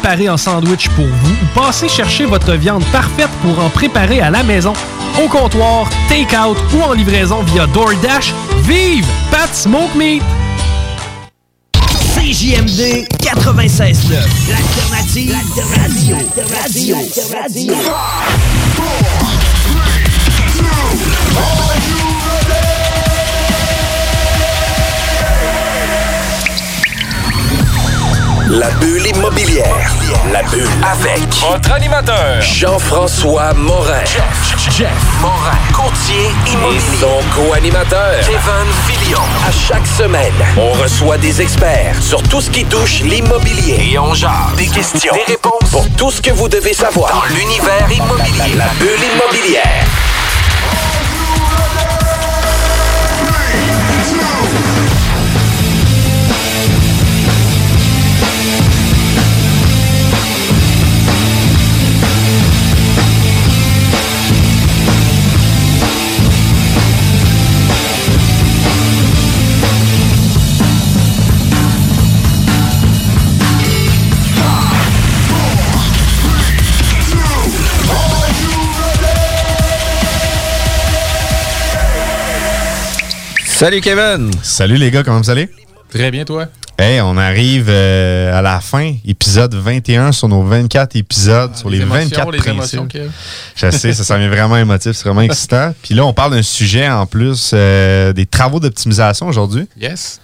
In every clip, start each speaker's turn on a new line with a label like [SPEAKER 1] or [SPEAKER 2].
[SPEAKER 1] préparé en sandwich pour vous ou passez chercher votre viande parfaite pour en préparer à la maison, au comptoir, take-out ou en livraison via DoorDash, vive Pat Smoke Meat!
[SPEAKER 2] CJMD 96.9, l'alternative radio. radio. radio.
[SPEAKER 3] La bulle immobilière. La bulle avec
[SPEAKER 4] Votre animateur.
[SPEAKER 3] Jean-François Morin.
[SPEAKER 4] Jeff, Jeff
[SPEAKER 3] Morin. Courtier immobilier. Et son co-animateur.
[SPEAKER 4] Kevin Filion.
[SPEAKER 3] À chaque semaine, on reçoit des experts sur tout ce qui touche l'immobilier.
[SPEAKER 4] Et on jase.
[SPEAKER 3] Des questions.
[SPEAKER 4] Des réponses.
[SPEAKER 3] Pour tout ce que vous devez savoir.
[SPEAKER 4] Dans l'univers immobilier.
[SPEAKER 3] La, la bulle immobilière.
[SPEAKER 5] Salut Kevin!
[SPEAKER 6] Salut les gars, comment vous allez?
[SPEAKER 7] Très bien, toi?
[SPEAKER 6] Hey, on arrive euh, à la fin, épisode 21 sur nos 24 épisodes, sur les,
[SPEAKER 7] les émotions,
[SPEAKER 6] 24
[SPEAKER 7] les
[SPEAKER 6] principes.
[SPEAKER 7] émotions.
[SPEAKER 6] Je sais, ça, m'est vraiment émotif, c'est vraiment excitant. Puis là, on parle d'un sujet en plus, euh, des travaux d'optimisation aujourd'hui.
[SPEAKER 7] Yes.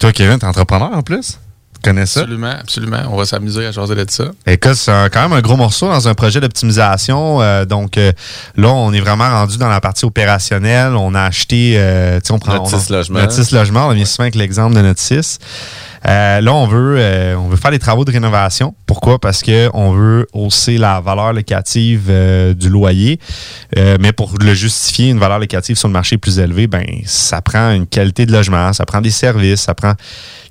[SPEAKER 6] Toi, Kevin, t'es entrepreneur en plus? Connais ça?
[SPEAKER 7] Absolument, absolument. On va s'amuser à jaser de ça.
[SPEAKER 6] Écoute, c'est quand même un gros morceau dans un projet d'optimisation. Euh, donc euh, là, on est vraiment rendu dans la partie opérationnelle. On a acheté, euh, tu sais, on prend
[SPEAKER 5] Notre
[SPEAKER 6] on-
[SPEAKER 5] six logements.
[SPEAKER 6] Notre six logements. On revient souvent avec l'exemple de notre 6. Là, on veut, euh, on veut faire des travaux de rénovation. Pourquoi? Parce qu'on veut hausser la valeur locative euh, du loyer. Euh, mais pour le justifier, une valeur locative sur le marché plus élevée, ben, ça prend une qualité de logement, ça prend des services, ça prend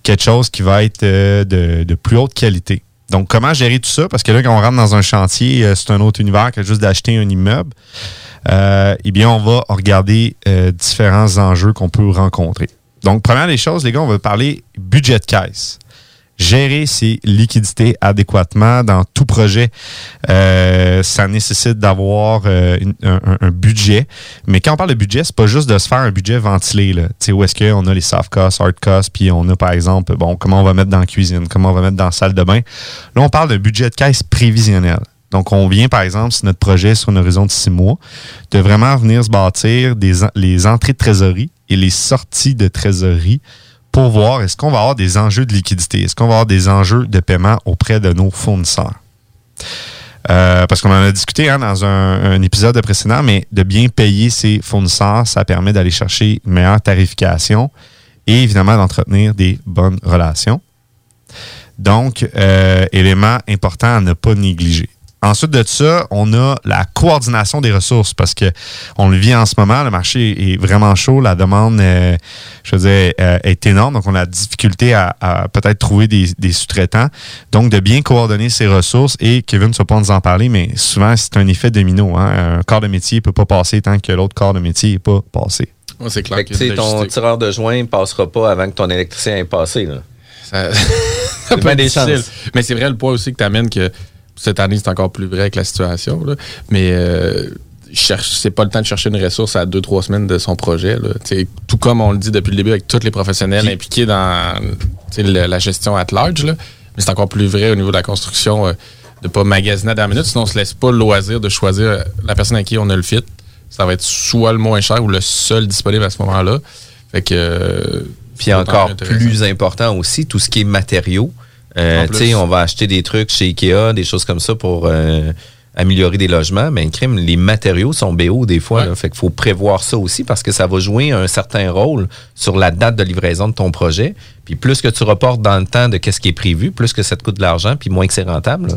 [SPEAKER 6] quelque chose qui va être euh, de, plus haute qualité. Donc, comment gérer tout ça? Parce que là, quand on rentre dans un chantier, euh, c'est un autre univers que juste d'acheter un immeuble. Euh, eh bien, on va regarder euh, différents enjeux qu'on peut rencontrer. Donc, première des choses, les gars, on va parler budget de caisse. Gérer ses liquidités adéquatement dans tout projet, euh, ça nécessite d'avoir euh, un, un- budget. Mais quand on parle de budget, c'est pas juste de se faire un budget ventilé. Là. Tu sais, où est-ce qu'on a les soft costs, hard costs, puis on a par exemple, bon, comment on va mettre dans la cuisine, comment on va mettre dans la salle de bain. Là, on parle de budget de caisse prévisionnel. Donc, on vient, par exemple, si notre projet est sur un horizon de six mois, de vraiment venir se bâtir des, les entrées de trésorerie et les sorties de trésorerie pour voir est-ce qu'on va avoir des enjeux de liquidité, est-ce qu'on va avoir des enjeux de paiement auprès de nos fournisseurs. Euh, parce qu'on en a discuté hein, dans un, épisode précédent, mais de bien payer ses fournisseurs, ça permet d'aller chercher une meilleure tarification et évidemment d'entretenir des bonnes relations. Donc, euh, élément important à ne pas négliger. Ensuite de ça, on a la coordination des ressources parce que on le vit en ce moment, le marché est vraiment chaud, la demande, euh, je veux dire, euh, est énorme, donc on a la difficulté à, à peut-être trouver des, des sous-traitants. Donc, de bien coordonner ses ressources et Kevin ne va pas nous en parler, mais souvent c'est un effet domino. Hein? Un corps de métier ne peut pas passer tant que l'autre corps de métier n'est pas passé.
[SPEAKER 7] Ouais, c'est clair
[SPEAKER 5] Fait que, ton tireur de joint ne passera pas avant que ton électricien ait passé. Là.
[SPEAKER 7] Ça, peut être
[SPEAKER 5] des chances.
[SPEAKER 7] Mais c'est vrai le point aussi que tu amènes que cette année, c'est encore plus vrai avec la situation. là. Mais euh, cherche, c'est pas le temps de chercher une ressource à deux, trois semaines de son projet. là. Tout comme on le dit depuis le début avec tous les professionnels
[SPEAKER 6] Puis-
[SPEAKER 7] impliqués dans le- la gestion at large. là. Mais c'est encore plus vrai au niveau de la construction euh, de pas magasiner à la minute. Sinon, on se laisse pas le loisir de choisir la personne à qui on a le fit. Ça va être soit le moins cher ou le seul disponible à ce moment-là. Fait que. euh,
[SPEAKER 5] Puis encore plus important aussi, tout ce qui est matériaux. Euh, on va acheter des trucs chez Ikea, des choses comme ça pour euh, améliorer des logements. Mais crime, les matériaux sont BO des fois.
[SPEAKER 7] Ouais.
[SPEAKER 5] là. fait qu'il faut prévoir ça aussi parce que ça va jouer un certain rôle sur la date de livraison de ton projet. Puis plus que tu reportes dans le temps de qu'est-ce qui est prévu, plus que ça te coûte de l'argent, puis moins que c'est rentable. là.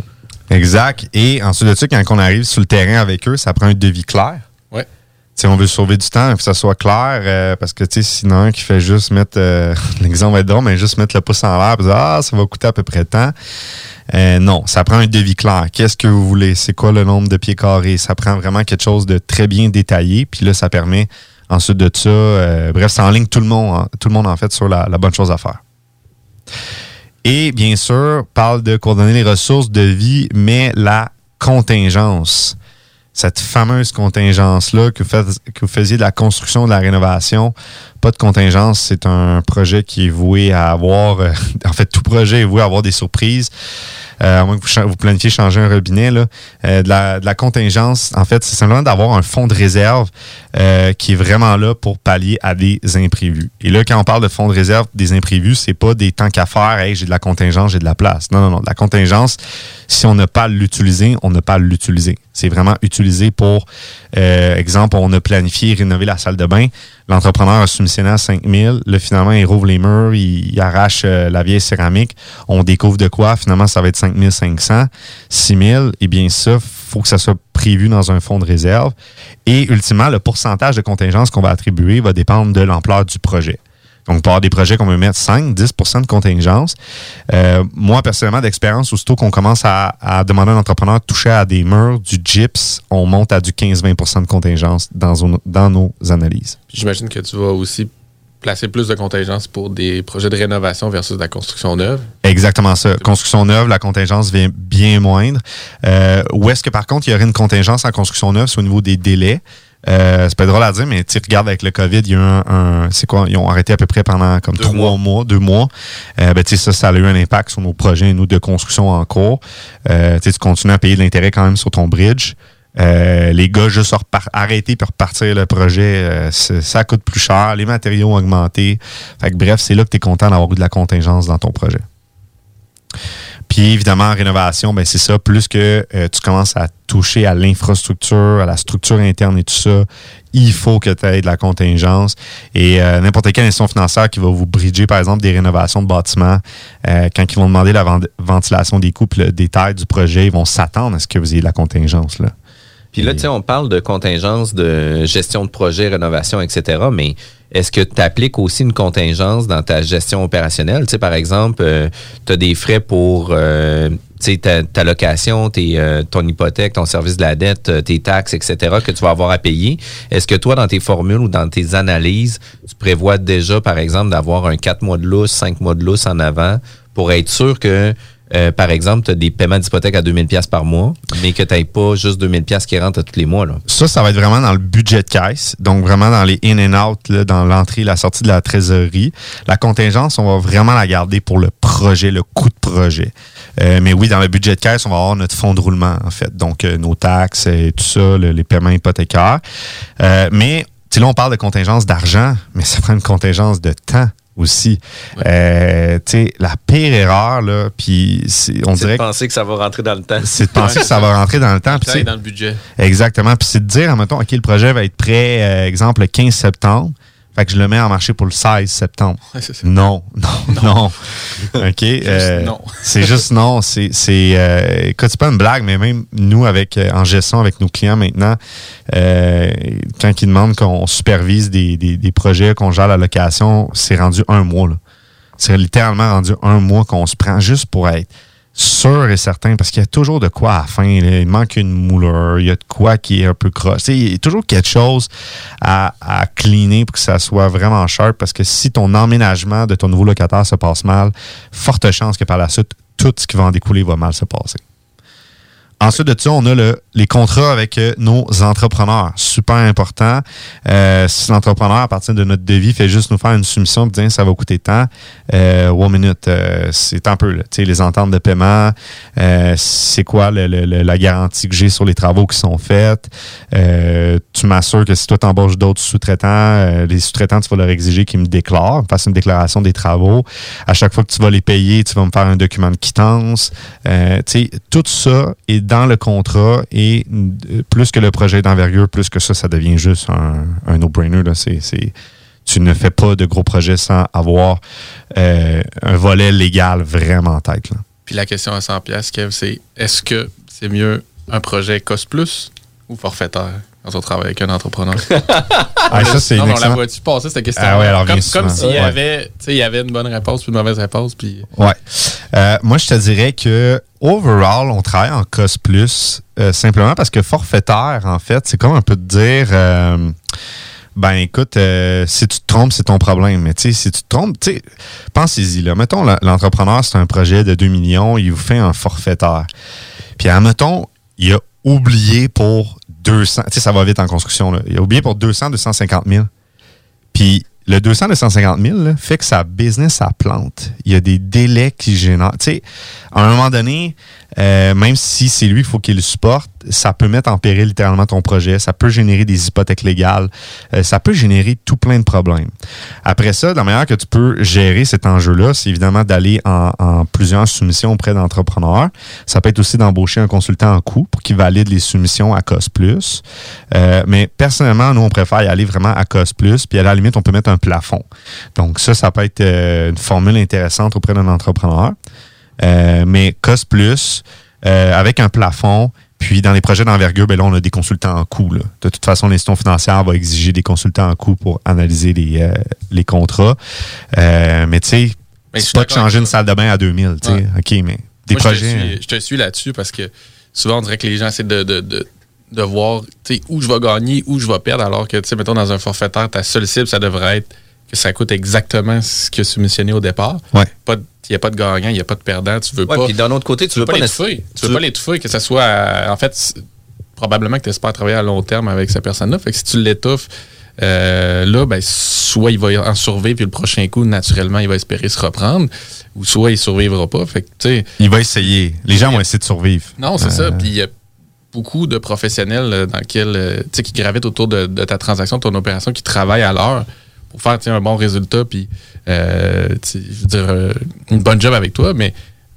[SPEAKER 6] Exact. Et ensuite de ça, quand on arrive sur le terrain avec eux, ça prend un devis clair. Si on veut sauver du temps, que ça soit clair, euh, parce que sinon un qui fait juste mettre, euh, l'exemple être drôle, mais juste mettre le pouce en l'air, et dire ah ça va coûter à peu près tant. Euh, non, ça prend un devis clair. Qu'est-ce que vous voulez? C'est quoi le nombre de pieds carrés? Ça prend vraiment quelque chose de très bien détaillé, puis là ça permet ensuite de ça, euh, bref, ça enligne tout le monde, hein, tout le monde en fait sur la, la bonne chose à faire. Et bien sûr, parle de coordonner les ressources de vie, mais la contingence. Cette fameuse contingence-là que, vous faisiez de la construction, de la rénovation. Pas de contingence, c'est un projet qui est voué à avoir, euh, en fait, tout projet est voué à avoir des surprises. Euh, à moins que vous, planifiez changer un robinet, là. Euh, de, la, de la contingence, en fait, c'est simplement d'avoir un fonds de réserve euh, qui est vraiment là pour pallier à des imprévus. Et là, quand on parle de fonds de réserve des imprévus, c'est pas des temps qu'à faire, hey, j'ai de la contingence, j'ai de la place. Non, non, non. La contingence, si on n'a pas l'utiliser, on n'a pas l'utiliser. C'est vraiment utilisé pour, euh, exemple, on a planifié rénover la salle de bain. L'entrepreneur a soumissionné à 5 000. Là, finalement, il rouvre les murs, il, arrache la vieille céramique. On découvre de quoi. Finalement, ça va être 5 500, 6 000. Eh bien, ça, faut que ça soit prévu dans un fonds de réserve. Et ultimement, le pourcentage de contingence qu'on va attribuer va dépendre de l'ampleur du projet. Donc, pour avoir des projets qu'on veut mettre 5, 10% de contingence. Euh, moi, personnellement, d'expérience, aussitôt qu'on commence à, demander à un entrepreneur de toucher à des murs, du gyps, on monte à du 15-20% de contingence dans, dans nos analyses.
[SPEAKER 7] J'imagine que tu vas aussi placer plus de contingence pour des projets de rénovation versus de la construction neuve.
[SPEAKER 6] Exactement ça. Construction neuve, la contingence vient bien moindre. Euh, où est-ce que, par contre, il y aurait une contingence en construction neuve, c'est au niveau des délais? Euh, c'est pas drôle à dire, mais tu regardes avec le COVID, il y a eu un, un- c'est quoi, ils ont arrêté à peu près pendant comme
[SPEAKER 7] Deux
[SPEAKER 6] trois mois. deux mois. Euh, ben, tu sais, ça, ça a eu un impact sur nos projets, nous, de construction en cours. Euh, tu continues à payer de l'intérêt quand même sur ton bridge. Euh, les gars, juste arrêter puis repartir le projet, euh, ça coûte plus cher, les matériaux ont augmenté. Fait que bref, c'est là que tu es content d'avoir eu de la contingence dans ton projet. Puis évidemment, en rénovation, ben c'est ça. Plus que euh, tu commences à toucher à l'infrastructure, à la structure interne et tout ça, il faut que tu aies de la contingence. Et n'importe quelle institution financière qui va vous bridger, par exemple, des rénovations de bâtiments, quand ils vont demander la ven- ventilation des coûts, le détail du projet, ils vont s'attendre à ce que vous ayez de la contingence. Là.
[SPEAKER 5] Puis là, tu sais, on parle de contingence, de gestion de projet, rénovation, etc. Mais est-ce que tu appliques aussi une contingence dans ta gestion opérationnelle? Tu sais, par exemple, tu as des frais pour euh, ta, ta location, tes, euh, ton hypothèque, ton service de la dette, euh, tes taxes, etc., que tu vas avoir à payer. Est-ce que toi, dans tes formules ou dans tes analyses, tu prévois déjà, par exemple, d'avoir un 4 mois de lousse, 5 mois de lousse en avant pour être sûr que euh, par exemple, tu as des paiements d'hypothèque à 2000 pièces par mois, mais que tu n'aies pas juste 2000 pièces qui rentrent à tous les mois. Là.
[SPEAKER 6] Ça, ça va être vraiment dans le budget de caisse, donc vraiment dans les in and out, là, dans l'entrée et la sortie de la trésorerie. La contingence, on va vraiment la garder pour le projet, le coût de projet. Euh, mais oui, dans le budget de caisse, on va avoir notre fonds de roulement, en fait. Donc, euh, nos taxes et tout ça, le- les paiements hypothécaires. Euh, mais, tu là, on parle de contingence d'argent, mais ça prend une contingence de temps aussi. Euh, tu sais, la pire erreur, là, puis c'est- on
[SPEAKER 5] C'est
[SPEAKER 6] dirait
[SPEAKER 5] de
[SPEAKER 6] que
[SPEAKER 5] penser que ça va rentrer dans le temps.
[SPEAKER 6] c'est de penser que ça va rentrer dans le temps. puis
[SPEAKER 7] Ça
[SPEAKER 6] tu sais,
[SPEAKER 7] est dans le budget.
[SPEAKER 6] Exactement. Puis c'est de dire, mettons, OK, le projet va être prêt, euh, exemple, le 15 septembre. Fait que je le mets en marché pour le 16 septembre.
[SPEAKER 7] Ouais, ça.
[SPEAKER 6] Non, non, non. OK. euh,
[SPEAKER 7] non.
[SPEAKER 6] c'est juste non. C'est, c'est, euh, écoute, c'est pas une blague, mais même nous, avec, euh, en gestion avec nos clients maintenant, euh, quand ils demandent qu'on supervise des, des, des projets, qu'on gère la location, c'est rendu un mois. Là. C'est littéralement rendu un mois qu'on se prend juste pour être sûr et certain, parce qu'il y a toujours de quoi à là. Il manque une mouleur, il y a de quoi qui est un peu sais, Il y a toujours quelque chose à, à cleaner pour que ça soit vraiment sharp, parce que si ton emménagement de ton nouveau locataire se passe mal, forte chance que par la suite, tout ce qui va en découler va mal se passer. Ensuite de ça, on a le- les contrats avec euh, nos entrepreneurs. Super important. Euh, si l'entrepreneur, à partir de notre devis, fait juste nous faire une soumission et dire ça va coûter tant, euh, one minute, euh, c'est un peu là. Les ententes de paiement, euh, c'est quoi le- le- la garantie que j'ai sur les travaux qui sont faits? Euh, tu m'assures que si toi t'embauches d'autres sous-traitants, les sous-traitants, tu vas leur exiger qu'ils me déclarent, fassent une déclaration des travaux. À chaque fois que tu vas les payer, tu vas me faire un document de quittance. Tout ça est dans le contrat et euh, plus que le projet d'envergure, plus que ça, ça devient juste un, un no-brainer. tu ne fais pas de gros projets sans avoir euh, un volet légal vraiment en tête. là.
[SPEAKER 7] Puis la question à 100 pièces, Kev, c'est est-ce que c'est mieux un projet cost plus ou forfaitaire? Quand on travaille avec un entrepreneur?
[SPEAKER 6] Ah, ça, c'est
[SPEAKER 7] non, on la voit-tu passer cette question?
[SPEAKER 6] Ah ouais, alors
[SPEAKER 7] comme s'il y
[SPEAKER 6] Ouais.
[SPEAKER 7] avait, tu sais, il y avait une bonne réponse puis une mauvaise réponse. Puis
[SPEAKER 6] Ouais. Euh, moi, je te dirais que overall, on travaille en cost plus euh, simplement parce que forfaitaire, en fait, c'est comme un peu de dire. euh, ben écoute, euh, si tu te trompes, c'est ton problème. Mais tu sais, si tu te trompes, tu sais, pensez-y là. Mettons, la- l'entrepreneur, c'est un projet de 2 millions, il vous fait un forfaitaire. Puis, admettons, il a oublié pour 200, tu sais, ça va vite en construction, là. Il a oublié pour 200, 250 000. Puis, le 200, 250 000 là, fait que sa business, ça plante. Il y a des délais qui génèrent. Tu sais, à un moment donné, euh, même si c'est lui qu'il faut qu'il le supporte, ça peut mettre en péril littéralement ton projet. Ça peut générer des hypothèques légales. Euh, ça peut générer tout plein de problèmes. Après ça, la manière que tu peux gérer cet enjeu-là, c'est évidemment d'aller en, plusieurs soumissions auprès d'entrepreneurs. Ça peut être aussi d'embaucher un consultant en coût pour qu'il valide les soumissions à COS+. Euh, mais personnellement, nous, on préfère y aller vraiment à COS+, puis à la limite, on peut mettre un plafond. Donc ça, ça peut être euh, une formule intéressante auprès d'un entrepreneur. Mais COS+, euh, avec un plafond, puis dans les projets d'envergure, ben là, on a des consultants en coût. là. De toute façon, l'institution financière va exiger des consultants en coût pour analyser les, euh, les contrats. Euh, mais tu sais, c'est
[SPEAKER 7] suis
[SPEAKER 6] pas de changer une salle de bain à 2000. tu sais.
[SPEAKER 7] Ouais.
[SPEAKER 6] OK, mais des
[SPEAKER 7] Moi,
[SPEAKER 6] projets...
[SPEAKER 7] Je te
[SPEAKER 6] euh,
[SPEAKER 7] suis, je te suis là-dessus parce que souvent, on dirait que les gens essaient de, de, de, de voir où je vais gagner, où je vais perdre, alors que, tu sais, mettons, dans un forfaitaire, ta seule cible, ça devrait être que ça coûte exactement ce que soumissionné au départ.
[SPEAKER 6] Ouais.
[SPEAKER 7] Pas de- Il n'y a pas de gagnant, il n'y a pas de perdant. Tu veux
[SPEAKER 5] Ouais,
[SPEAKER 7] pas.
[SPEAKER 5] puis d'un autre côté, tu veux
[SPEAKER 7] pas l'étouffer. Tu veux
[SPEAKER 5] tu-
[SPEAKER 7] pas l'étouffer, que ça soit. à- en fait, probablement que tu espères travailler à long terme avec cette personne-là. Fait que si tu l'étouffes, euh, là, ben, soit il va en survivre, puis le prochain coup, naturellement, il va espérer se reprendre, ou soit il survivra pas. Fait que, tu
[SPEAKER 6] Il va essayer. Les gens vont essayer de survivre.
[SPEAKER 7] non, c'est
[SPEAKER 6] Euh,
[SPEAKER 7] ça. Puis il y a beaucoup de professionnels euh, dans lesquels, euh, tu qui gravitent autour de, de ta transaction, de ton opération, qui travaillent à l'heure pour faire un bon résultat, puis euh, tu sais, je veux dire, euh, une bonne job avec toi, mais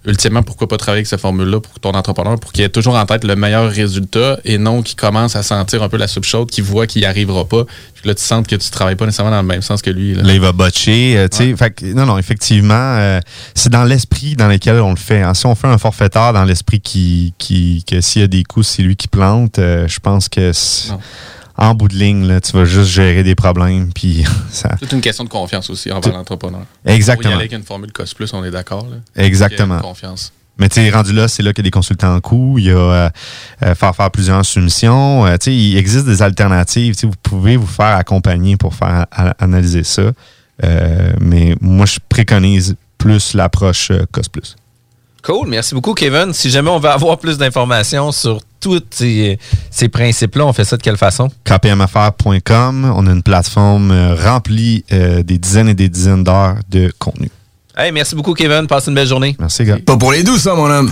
[SPEAKER 7] ultimement, pourquoi pas travailler avec cette formule-là pour ton entrepreneur, pour qu'il ait toujours en tête le meilleur résultat et non qu'il commence à sentir un peu la soupe chaude, qu'il voit qu'il n'y arrivera pas, puis là, tu sens que tu travailles pas nécessairement dans le même sens que lui. là.
[SPEAKER 6] Là, il va botcher. euh, tu sais. Fait non, non, effectivement, euh, c'est dans l'esprit dans lequel on le fait. hein. Si on fait un forfaiteur dans l'esprit qui, qui, que s'il y a des coups, c'est lui qui plante, euh, je pense que. En bout de ligne, là, tu vas juste gérer des problèmes. Puis ça.
[SPEAKER 7] C'est une question de confiance aussi envers l'entrepreneur. Pour y
[SPEAKER 6] Exactement.
[SPEAKER 7] aller avec une formule COS+, on est d'accord.
[SPEAKER 6] Exactement.
[SPEAKER 7] Confiance.
[SPEAKER 6] Mais tu sais, rendu là, c'est là qu'il y a des consultants en coût. Il y a euh, euh, faire faire plusieurs soumissions. Euh, tu sais, il existe des alternatives. Vous pouvez vous faire accompagner pour faire analyser ça. Mais moi, je préconise plus l'approche euh, COS+.
[SPEAKER 5] Cool, merci beaucoup, Kevin. Si jamais on veut avoir plus d'informations sur tous ces, ces principes-là, on fait ça de quelle façon?
[SPEAKER 6] kpmaffaires.com. On a une plateforme euh, remplie euh, des dizaines et des dizaines d'heures de contenu.
[SPEAKER 5] Hey, merci beaucoup, Kevin. Passe une belle journée.
[SPEAKER 6] Merci, gars.
[SPEAKER 2] Pas pour les douces, ça, mon homme.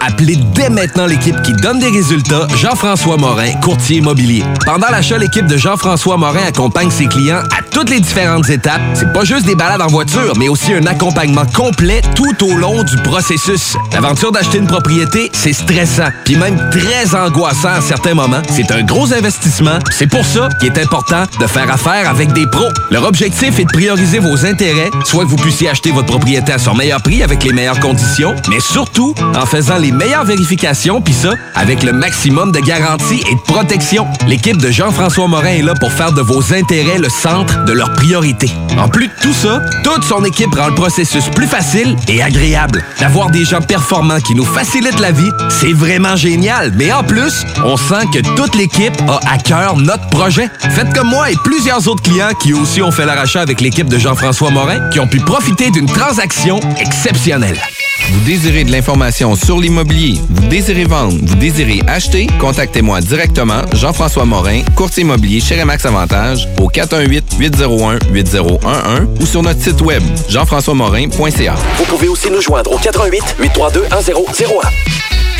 [SPEAKER 2] Appelez dès maintenant l'équipe qui donne des résultats, Jean-François Morin, courtier immobilier. Pendant l'achat, l'équipe de Jean-François Morin accompagne ses clients à toutes les différentes étapes. C'est pas juste des balades en voiture, mais aussi un accompagnement complet tout au long du processus. L'aventure d'acheter une propriété, c'est stressant, puis même très angoissant à certains moments. C'est un gros investissement. C'est pour ça qu'il est important de faire affaire avec des pros. Leur objectif est de prioriser vos intérêts, soit que vous puissiez acheter votre propriété à son meilleur prix avec les meilleures conditions, mais surtout en faisant les meilleures vérifications, puis ça, avec le maximum de garantie et de protection. L'équipe de Jean-François Morin est là pour faire de vos intérêts le centre de leurs priorités. En plus de tout ça, toute son équipe rend le processus plus facile et agréable. D'avoir des gens performants qui nous facilitent la vie, c'est vraiment génial. Mais en plus, on sent que toute l'équipe a à cœur notre projet. Faites comme moi et plusieurs autres clients qui aussi ont fait leur achat avec l'équipe de Jean-François Morin, qui ont pu profiter d'une transaction exceptionnelle.
[SPEAKER 8] Vous désirez de l'information sur l'immobilier, vous désirez vendre, vous désirez acheter, contactez-moi directement, Jean-François Morin, courtier immobilier chez Remax Avantage, au 418-801-8011 ou sur notre site web, jean-françois-morin.ca.
[SPEAKER 3] Vous pouvez aussi nous joindre au 88 832 1001.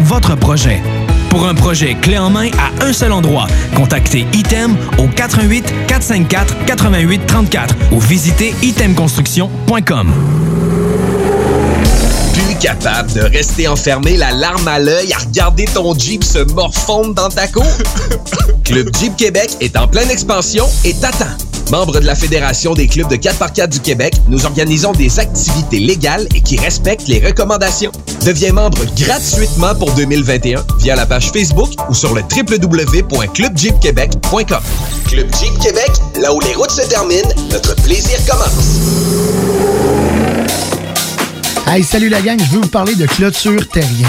[SPEAKER 9] votre projet. Pour un projet clé en main à un seul endroit, contactez Item au 88 454 88 34 ou visitez itemconstruction.com.
[SPEAKER 10] Plus capable de rester enfermé la larme à l'œil à regarder ton Jeep se morfondre dans ta cour? Club Jeep Québec est en pleine expansion et t'attend. Membre de la Fédération des clubs de 4x4 du Québec, nous organisons des activités légales et qui respectent les recommandations. Deviens membre gratuitement pour 2021 via la page Facebook ou sur le www.clubjeepquebec.com. Club Jeep Québec, là où les routes se terminent, notre plaisir commence.
[SPEAKER 11] Hey, salut la gang, je veux vous parler de Clôture Terrien.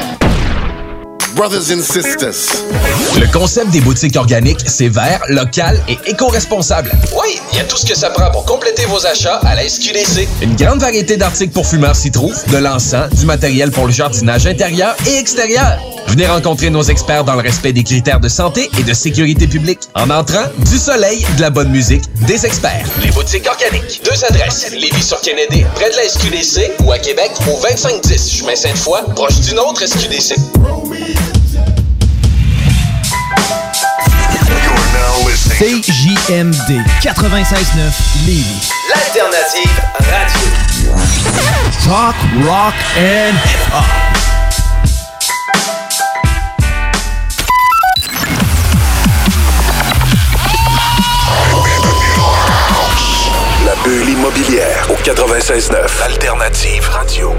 [SPEAKER 12] Brothers and sisters.
[SPEAKER 10] Le concept des boutiques organiques, c'est vert, local et éco-responsable. Oui, il y a tout ce que ça prend pour compléter vos achats à la SQDC. Une grande variété d'articles pour fumeurs s'y trouve, de l'encens, du matériel pour le jardinage intérieur et extérieur. Venez rencontrer nos experts dans le respect des critères de santé et de sécurité publique. En entrant, du soleil, de la bonne musique, des experts. Les boutiques organiques. Deux adresses. Lévis sur Kennedy, près de la SQDC, ou à Québec, au 2510 chemin Sainte-Foy, proche d'une autre SQDC.
[SPEAKER 13] CJMD 96.9 Lévis.
[SPEAKER 3] L'alternative radio.
[SPEAKER 13] Talk, rock and hip-hop.
[SPEAKER 12] La bulle immobilière au 96.9. Alternative radio.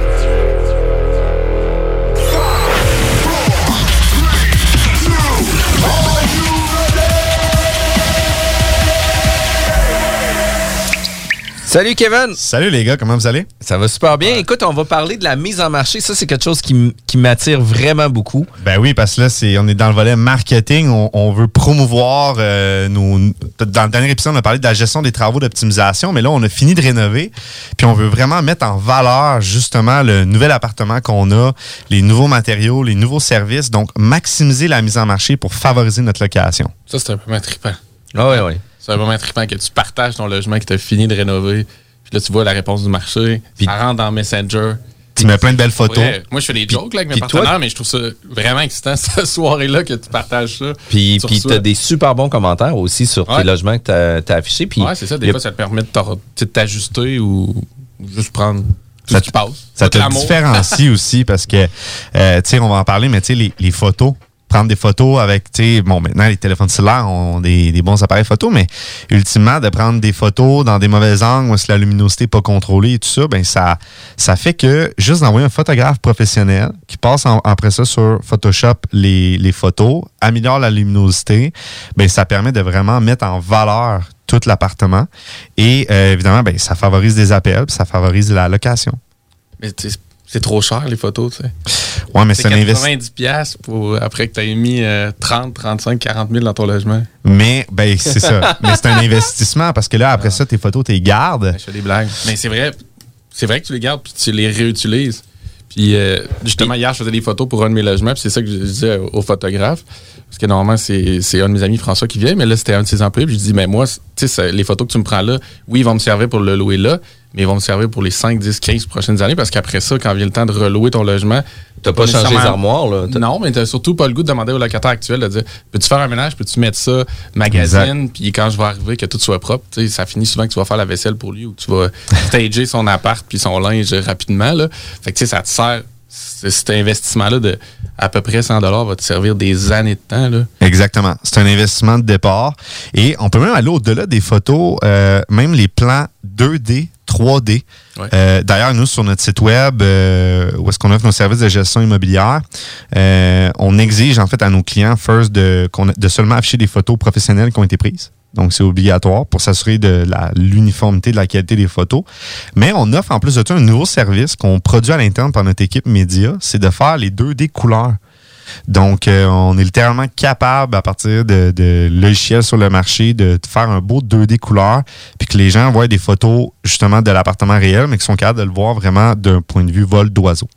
[SPEAKER 5] Salut Kevin.
[SPEAKER 6] Salut les gars, comment vous allez?
[SPEAKER 5] Ça va super bien. Écoute, on va parler de la mise en marché. Ça, c'est quelque chose qui, m'attire vraiment beaucoup.
[SPEAKER 6] Ben oui, parce que là, c'est, on est dans le volet marketing. On, on veut promouvoir euh, nos. Dans le dernier épisode, on a parlé de la gestion des travaux d'optimisation, mais là, on a fini de rénover. Puis on veut vraiment mettre en valeur justement le nouvel appartement qu'on a, les nouveaux matériaux, les nouveaux services. Donc, maximiser la mise en marché pour favoriser notre location.
[SPEAKER 7] Ça, c'est un peu trippant.
[SPEAKER 5] Ah ouais, ouais.
[SPEAKER 7] C'est un moment trippant que tu partages ton logement que tu as fini de rénover. Puis là, tu vois la réponse du marché. ça rentre dans Messenger.
[SPEAKER 6] Tu mets plein de belles photos.
[SPEAKER 7] Ouais, moi, je fais des jokes là, avec mes
[SPEAKER 5] puis toi-
[SPEAKER 7] partenaires, mais je trouve ça vraiment excitant cette soirée-là que tu partages ça.
[SPEAKER 5] Puis,
[SPEAKER 7] Tu
[SPEAKER 5] puis tu as des super bons commentaires aussi sur
[SPEAKER 7] Ouais.
[SPEAKER 5] tes logements que tu as, affichés. Puis
[SPEAKER 7] Ouais, c'est ça. Des fois, ça te permet de t'ajuster ou juste prendre tout
[SPEAKER 6] Ça
[SPEAKER 7] ce qui passe.
[SPEAKER 6] Ça te différencie aussi parce que, euh, tu sais, on va en parler, mais tu sais, les, les photos, prendre des photos avec, tu sais, bon, maintenant, les téléphones cellulaires ont des, bons appareils photo, mais ultimement, de prendre des photos dans des mauvais angles que la luminosité n'est pas contrôlée et tout ça, ben ça, ça fait que juste d'envoyer un photographe professionnel qui passe en- après ça sur Photoshop les, photos, améliore la luminosité, ben ça permet de vraiment mettre en valeur tout l'appartement et euh, évidemment, ben ça favorise des appels, ça favorise la location.
[SPEAKER 7] Mais c'est trop cher, les photos, tu sais.
[SPEAKER 6] Ouais, mais c'est un investissement.
[SPEAKER 7] 90 pièces pour après que tu aies mis euh, 30, 35, 40 000 dans ton logement.
[SPEAKER 6] Mais, ben, c'est ça. Mais c'est un investissement parce que là, après ça, tes photos, tu les gardes.
[SPEAKER 7] Je fais des blagues. Mais c'est vrai, c'est vrai que tu les gardes puis tu les réutilises. Puis euh, justement, hier, je faisais des photos pour un de mes logements, puis c'est ça que je disais au, au photographe. Parce que normalement, c'est un de mes amis, François, qui vient, mais là, c'était un de ses employés. Puis je dis, mais moi, tu sais, les photos que tu me prends là, oui, ils vont me servir pour le louer là, mais ils vont me servir pour les 5, 10, 15 prochaines années, parce qu'après ça, quand vient le temps de relouer ton logement,
[SPEAKER 5] T'as pas changé les armoires, là.
[SPEAKER 7] Non, mais t'as surtout pas le goût de demander au locataire actuel de dire Peux-tu faire un ménage, peux-tu mettre ça, magazine, puis quand je vais arriver, que tout soit propre, tu sais, ça finit souvent que tu vas faire la vaisselle pour lui ou que tu vas stager son appart puis son linge rapidement. Là. Fait que tu sais, ça te sert, cet investissement-là de à peu près 100 va te servir des années de temps. Là.
[SPEAKER 6] Exactement. C'est un investissement de départ. Et on peut même aller au-delà des photos, euh, même les plans 2D, 3D.
[SPEAKER 7] Ouais.
[SPEAKER 6] Euh, D'ailleurs, nous, sur notre site web, euh, où est-ce qu'on offre nos services de gestion immobilière, euh, on exige en fait à nos clients, first, de, de seulement afficher des photos professionnelles qui ont été prises. Donc, c'est obligatoire pour s'assurer de l'uniformité de la qualité des photos. Mais on offre en plus de ça un nouveau service qu'on produit à l'interne par notre équipe média, c'est de faire les 2D couleurs. Donc, euh, on est littéralement capable, à partir de, logiciels sur le marché, de faire un beau 2D couleur, puis que les gens voient des photos justement de l'appartement réel, mais qui sont capables de le voir vraiment d'un point de vue vol d'oiseau.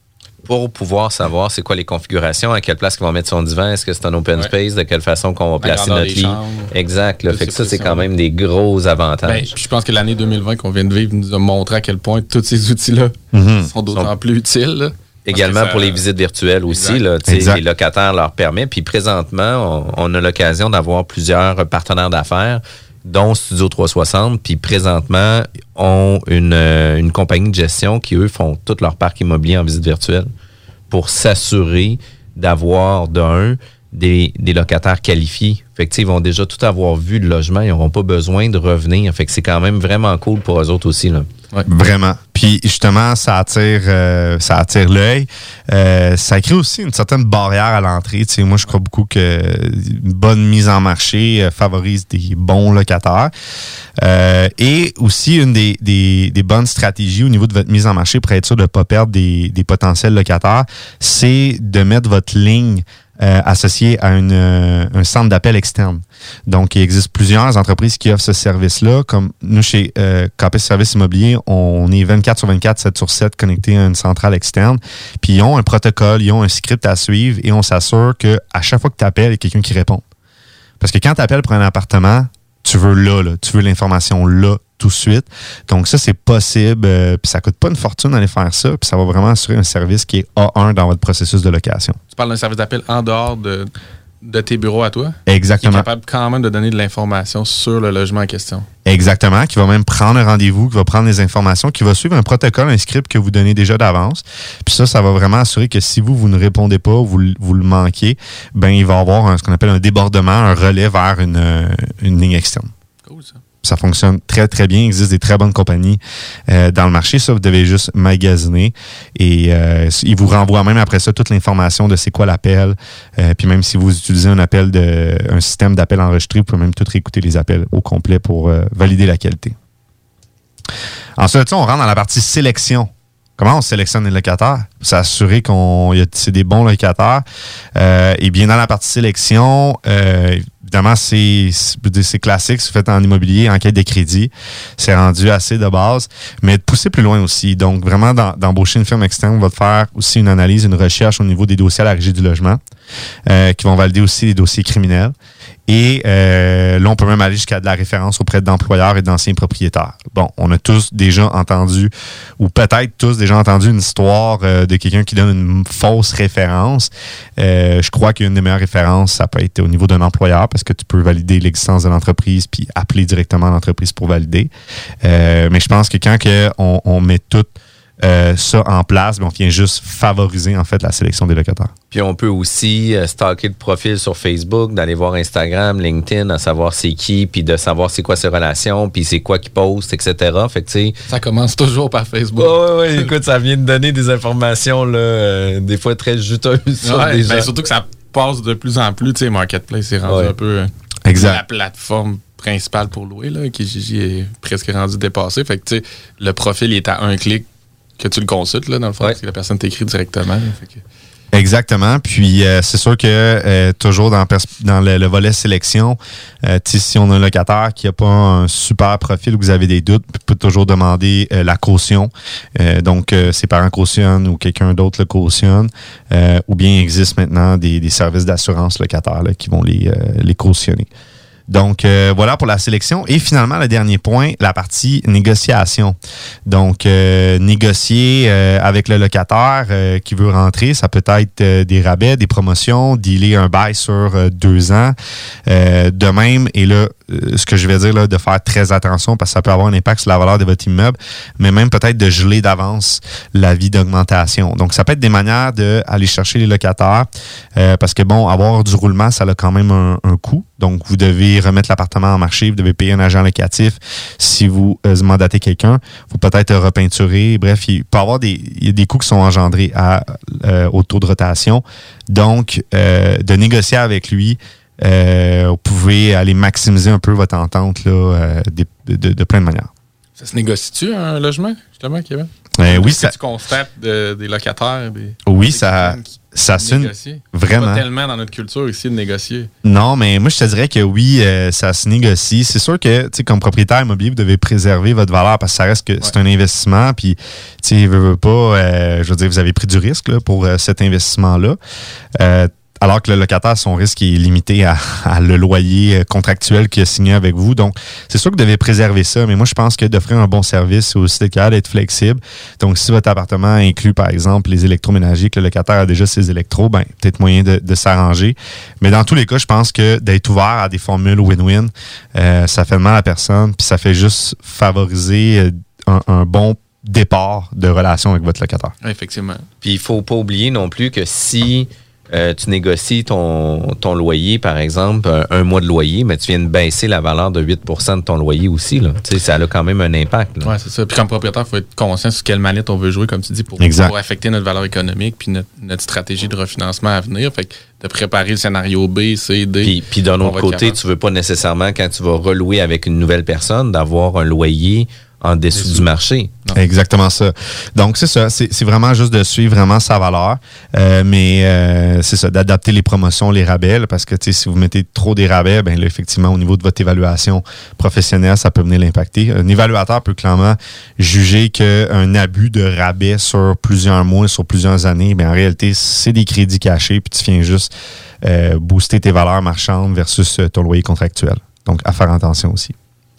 [SPEAKER 5] Pour pouvoir savoir c'est quoi les configurations, à quelle place qu'ils vont mettre son divan, est-ce que c'est un open space, de quelle façon qu'on va placer notre lit.
[SPEAKER 7] chambres.
[SPEAKER 5] Exact. Là, fait que ça, c'est quand même des gros
[SPEAKER 7] Ben,
[SPEAKER 5] avantages.
[SPEAKER 7] puis je pense que l'année 2020 qu'on vient de vivre nous a montré à quel point tous ces outils-là
[SPEAKER 5] Mhm.
[SPEAKER 7] sont d'autant plus utiles. là.
[SPEAKER 5] Également
[SPEAKER 7] ça-
[SPEAKER 5] pour les visites virtuelles aussi,
[SPEAKER 7] Exact.
[SPEAKER 5] là, tu sais,
[SPEAKER 6] Exact.
[SPEAKER 5] les locataires leur permettent. Puis présentement, on, on a l'occasion d'avoir plusieurs partenaires d'affaires, dont Studio 360. Puis présentement, ont une, euh, une compagnie de gestion qui, eux, font tout leur parc immobilier en visite virtuelle pour s'assurer d'avoir, d'un, des, des locataires qualifiés. Fait que, ils vont déjà tout avoir vu le logement, ils n'auront pas besoin de revenir. Fait que c'est quand même vraiment cool pour eux autres aussi. Là.
[SPEAKER 6] Vraiment. Puis justement, ça attire, euh, ça attire l'œil. Euh, ça crée aussi une certaine barrière à l'entrée. Tu moi, je crois beaucoup que une bonne mise en marché euh, favorise des bons locataires. Euh, et aussi, une des, des- des bonnes stratégies au niveau de votre mise en marché pour être sûr de ne pas perdre des, des potentiels locataires, c'est de mettre votre ligne euh, associée à une, euh, un centre d'appel externe. Donc, il existe plusieurs entreprises qui offrent ce service-là. Comme nous, chez euh, Service Immobilier, on est 24 sur 24, 7 sur 7 connectés à une centrale externe. Puis, ils ont un protocole, ils ont un script à suivre et on s'assure qu'à chaque fois que tu appelles, il y a quelqu'un qui répond. Parce que quand tu appelles pour un appartement, tu veux là, tu veux l'information là, tout de suite. Donc ça, c'est possible, euh, puis ça coûte pas une fortune d'aller faire ça, puis ça va vraiment assurer un service qui est A1 dans votre processus de location.
[SPEAKER 7] Tu parles d'un service d'appel en dehors de, de tes bureaux à toi?
[SPEAKER 6] Exactement.
[SPEAKER 7] Qui est capable quand même de donner de l'information sur le logement en question.
[SPEAKER 6] Exactement, qui va même prendre un rendez-vous, qui va prendre les informations, qui va suivre un protocole, un script que vous donnez déjà d'avance. Puis ça, ça va vraiment assurer que si vous, vous ne répondez pas, vous, le- vous le manquez, ben il va y avoir un- ce qu'on appelle un débordement, un relais vers une, euh, une ligne externe.
[SPEAKER 7] Ça.
[SPEAKER 6] Fonctionne très, très bien. Il existe des très bonnes compagnies euh, dans le marché. Ça, vous devez juste magasiner. Et euh, ils vous renvoient même après ça toute l'information de c'est quoi l'appel. Euh, puis même si vous utilisez un appel de un système d'appel enregistré, vous pouvez même tout réécouter les appels au complet pour valider la qualité. Ensuite, on rentre dans la partie sélection. Comment on sélectionne les locataires? S'assurer qu'on c'est des bons locataires. Et bien, dans la partie sélection, évidemment, c'est classique, c'est fait en immobilier, enquête de crédit. C'est rendu assez de base, mais de pousser plus loin aussi. Donc, vraiment, d'em- d'embaucher une firme externe va te faire aussi une analyse, une recherche au niveau des dossiers à la régie du logement, euh, qui vont valider aussi les dossiers criminels. Et euh, là, on peut même aller jusqu'à de la référence auprès d'employeurs et d'anciens propriétaires. Bon, on a tous déjà entendu, ou peut-être tous déjà entendu une histoire euh, de quelqu'un qui donne une fausse référence. Euh, je crois qu'une des meilleures références, ça peut être au niveau d'un employeur parce que tu peux valider l'existence de l'entreprise puis appeler directement l'entreprise pour valider. Euh, mais je pense que quand on, on met tout euh, ça en place, ben, on vient juste favoriser en fait la sélection des locataires.
[SPEAKER 5] Puis on peut aussi euh, stalker le profil sur Facebook, d'aller voir Instagram, LinkedIn, à savoir c'est qui, puis de savoir c'est quoi ses relations, puis c'est quoi qu'il poste, etc. Fait que tu sais.
[SPEAKER 7] Ça commence toujours par Facebook.
[SPEAKER 5] Ouais, ouais, écoute, ça vient de donner des informations, là, euh, des fois très juteuses sur
[SPEAKER 7] Ouais,
[SPEAKER 5] des
[SPEAKER 7] ben,
[SPEAKER 5] gens.
[SPEAKER 7] surtout que ça passe de plus en plus. Tu sais, Marketplace est rendu
[SPEAKER 5] Ouais.
[SPEAKER 7] un peu
[SPEAKER 6] Exact.
[SPEAKER 7] la plateforme principale pour louer. Là, Kijiji est presque rendu dépassé. Fait que tu sais, le profil il est à un clic que tu le consultes, là, dans le fond, parce que la personne t'écrit directement. Fait que-
[SPEAKER 6] Exactement. Puis euh, c'est sûr que euh, toujours dans, le, le volet sélection, euh, si on a un locataire qui n'a pas un super profil ou que vous avez des doutes, vous pouvez toujours demander la caution. Donc, ses parents cautionnent ou quelqu'un d'autre le cautionne. Ou bien il existe maintenant des, des services d'assurance locataire là, qui vont les, les cautionner. Donc, euh, voilà pour la sélection. Et finalement, le dernier point, la partie négociation. Donc, euh, négocier euh, avec le locataire euh, qui veut rentrer, ça peut être des rabais, des promotions, dealer un bail sur deux ans. De même, et là, ce que je vais dire, là, de faire très attention parce que ça peut avoir un impact sur la valeur de votre immeuble, mais même peut-être de geler d'avance la vie d'augmentation. Donc, ça peut être des manières d'aller chercher les locataires parce que, bon, avoir du roulement, ça a quand même un, un coût. Donc, vous devez remettre l'appartement en marché, vous devez payer un agent locatif. Si vous euh, mandatez quelqu'un, vous peut-être repeinturer. Bref, il peut y avoir des, il y a des coûts qui sont engendrés à, euh, au taux de rotation. Donc, euh, de négocier avec lui euh, vous pouvez aller maximiser un peu votre entente là, euh, des- de, de- de plein de manières.
[SPEAKER 7] Ça se négocie-tu un logement, justement, Kevin?
[SPEAKER 6] Euh, oui,
[SPEAKER 7] Est-ce
[SPEAKER 6] ça-
[SPEAKER 7] que tu constates de- des locataires? Des,
[SPEAKER 6] Oui, ça, ça se
[SPEAKER 7] négocier?
[SPEAKER 6] vraiment.
[SPEAKER 7] Pas tellement dans notre culture ici de négocier.
[SPEAKER 6] Non, mais moi, je te dirais que oui, euh, ça se négocie. C'est sûr que, tu sais, comme propriétaire immobilier, vous devez préserver votre valeur parce que ça reste que c'est un investissement. Puis, tu sais, pas, euh, je veux dire, vous avez pris du risque là, pour euh, cet investissement-là. Euh, alors que le locataire, son risque est limité à, à le loyer euh, contractuel qu'il a signé avec vous. Donc, c'est sûr que vous devez préserver ça. Mais moi, je pense que d'offrir un bon service, aussi le cas d'être flexible. Donc, si votre appartement inclut, par exemple, les électroménagers, que le locataire a déjà ses électros, ben, peut-être moyen de, de s'arranger. Mais dans tous les cas, je pense que d'être ouvert à des formules win-win, euh, ça fait de mal à personne, puis ça fait juste favoriser euh, un, un bon départ de relation avec votre locataire.
[SPEAKER 7] Effectivement.
[SPEAKER 5] Puis il faut pas oublier non plus que si euh, tu négocies ton, ton loyer, par exemple, un, un mois de loyer, mais tu viens de baisser la valeur de 8 de ton loyer aussi. Là. Tu sais, ça a quand même un impact. là.
[SPEAKER 7] Oui, c'est ça. Puis comme propriétaire, il faut être conscient sur quelle manette on veut jouer, comme tu dis, pour,
[SPEAKER 5] Exact.
[SPEAKER 7] pour affecter notre valeur économique puis notre, notre stratégie de refinancement à venir. Fait que de préparer le scénario B, C, D.
[SPEAKER 5] Puis, puis d'un autre côté, tu veux pas nécessairement, quand tu vas relouer avec une nouvelle personne, d'avoir un loyer en dessous du marché.
[SPEAKER 6] Exactement ça. Donc, c'est ça. C'est c'est vraiment juste de suivre vraiment sa valeur. Euh, mais euh, c'est ça, d'adapter les promotions, les rabais. là, parce que tu sais, si vous mettez trop des rabais, ben là, effectivement, au niveau de votre évaluation professionnelle, ça peut venir l'impacter. Un évaluateur peut clairement juger qu'un abus de rabais sur plusieurs mois, sur plusieurs années, ben en réalité, c'est des crédits cachés, puis tu viens juste euh, booster tes valeurs marchandes versus euh, ton loyer contractuel. Donc, à faire attention aussi.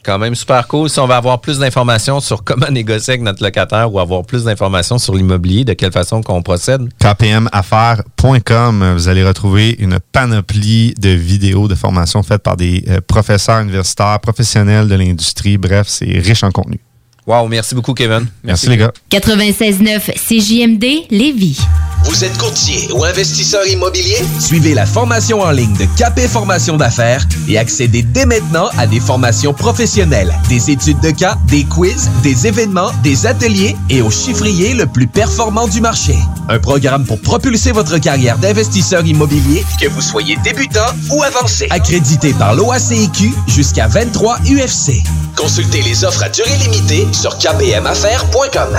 [SPEAKER 5] Quand même super cool. Si on veut avoir plus d'informations sur comment négocier avec notre locataire ou avoir plus d'informations sur l'immobilier, de quelle façon qu'on procède,
[SPEAKER 6] kpmaffaires.com, vous allez retrouver une panoplie de vidéos de formation faites par des euh, professeurs universitaires, professionnels de l'industrie. Bref, c'est riche en contenu.
[SPEAKER 5] Wow, merci beaucoup, Kevin.
[SPEAKER 6] Merci, les gars.
[SPEAKER 14] 96.9 CJMD Lévis.
[SPEAKER 10] Vous êtes courtier ou investisseur immobilier? Suivez la formation en ligne de KP Formation d'affaires et accédez dès maintenant à des formations professionnelles, des études de cas, des quiz, des événements, des ateliers et au chiffrier le plus performant du marché. Un programme pour propulser votre carrière d'investisseur immobilier, que vous soyez débutant ou avancé. Accrédité par l'OACIQ jusqu'à 23 UFC. Consultez les offres à durée limitée sur kpmaffaires.com.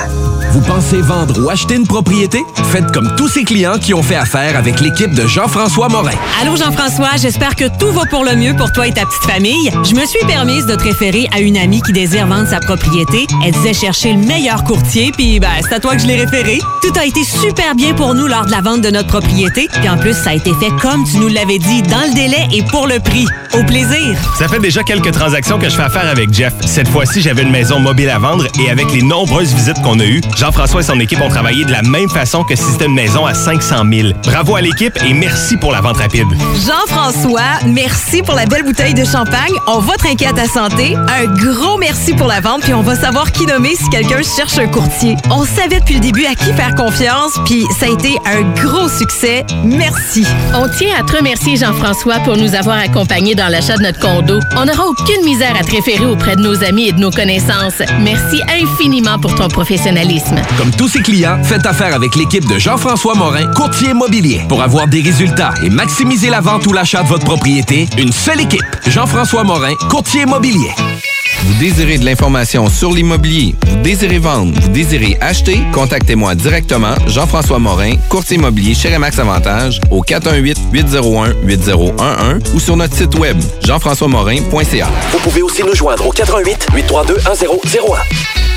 [SPEAKER 2] Vous pensez vendre ou acheter une propriété? Faites comme tous ces clients qui ont fait affaire avec l'équipe de Jean-François Morin.
[SPEAKER 15] Allô Jean-François, j'espère que tout va pour le mieux pour toi et ta petite famille. Je me suis permise de te référer à une amie qui désire vendre sa propriété. Elle disait chercher le meilleur courtier, puis ben, c'est à toi que je l'ai référé. Tout a été super bien pour nous lors de la vente de notre propriété, puis en plus, ça a été fait comme tu nous l'avais dit, dans le délai et pour le prix. Au plaisir!
[SPEAKER 16] Ça fait déjà quelques transactions que je fais affaire avec Jeff. Cette fois-ci, j'avais une maison mobile à vendre et avec les nombreuses visites qu'on a eues, Jean-François et son équipe ont travaillé de la même façon que si c'était une maison à 500 000. Bravo à l'équipe et merci pour la vente rapide.
[SPEAKER 15] Jean-François, merci pour la belle bouteille de champagne. On va trinquer à ta santé. Un gros merci pour la vente, puis on va savoir qui nommer si quelqu'un cherche un courtier. On savait depuis le début à qui faire confiance, puis ça a été un gros succès. Merci.
[SPEAKER 17] On tient à te remercier, Jean-François, pour nous avoir accompagnés dans l'achat de notre condo. On n'aura aucune misère à te référer auprès de nos amis et de nos connaissances. Merci infiniment pour ton professionnalisme.
[SPEAKER 2] Comme tous ses clients, faites affaire avec l'équipe de Jean-François Morin, courtier immobilier. Pour avoir des résultats et maximiser la vente ou l'achat de votre propriété, une seule équipe. Jean-François Morin, courtier immobilier.
[SPEAKER 8] Vous désirez de l'information sur l'immobilier, vous désirez vendre, vous désirez acheter, contactez-moi directement, Jean-François Morin, courtier immobilier chez Remax Avantage, au 418-801-8011 ou sur notre site web, jean-françois-morin.ca.
[SPEAKER 3] Vous pouvez aussi nous joindre au 88 832 1001.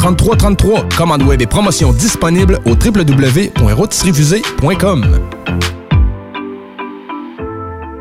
[SPEAKER 18] 3333. Commande web et promotion disponible au www.rôtisseriefusée.com.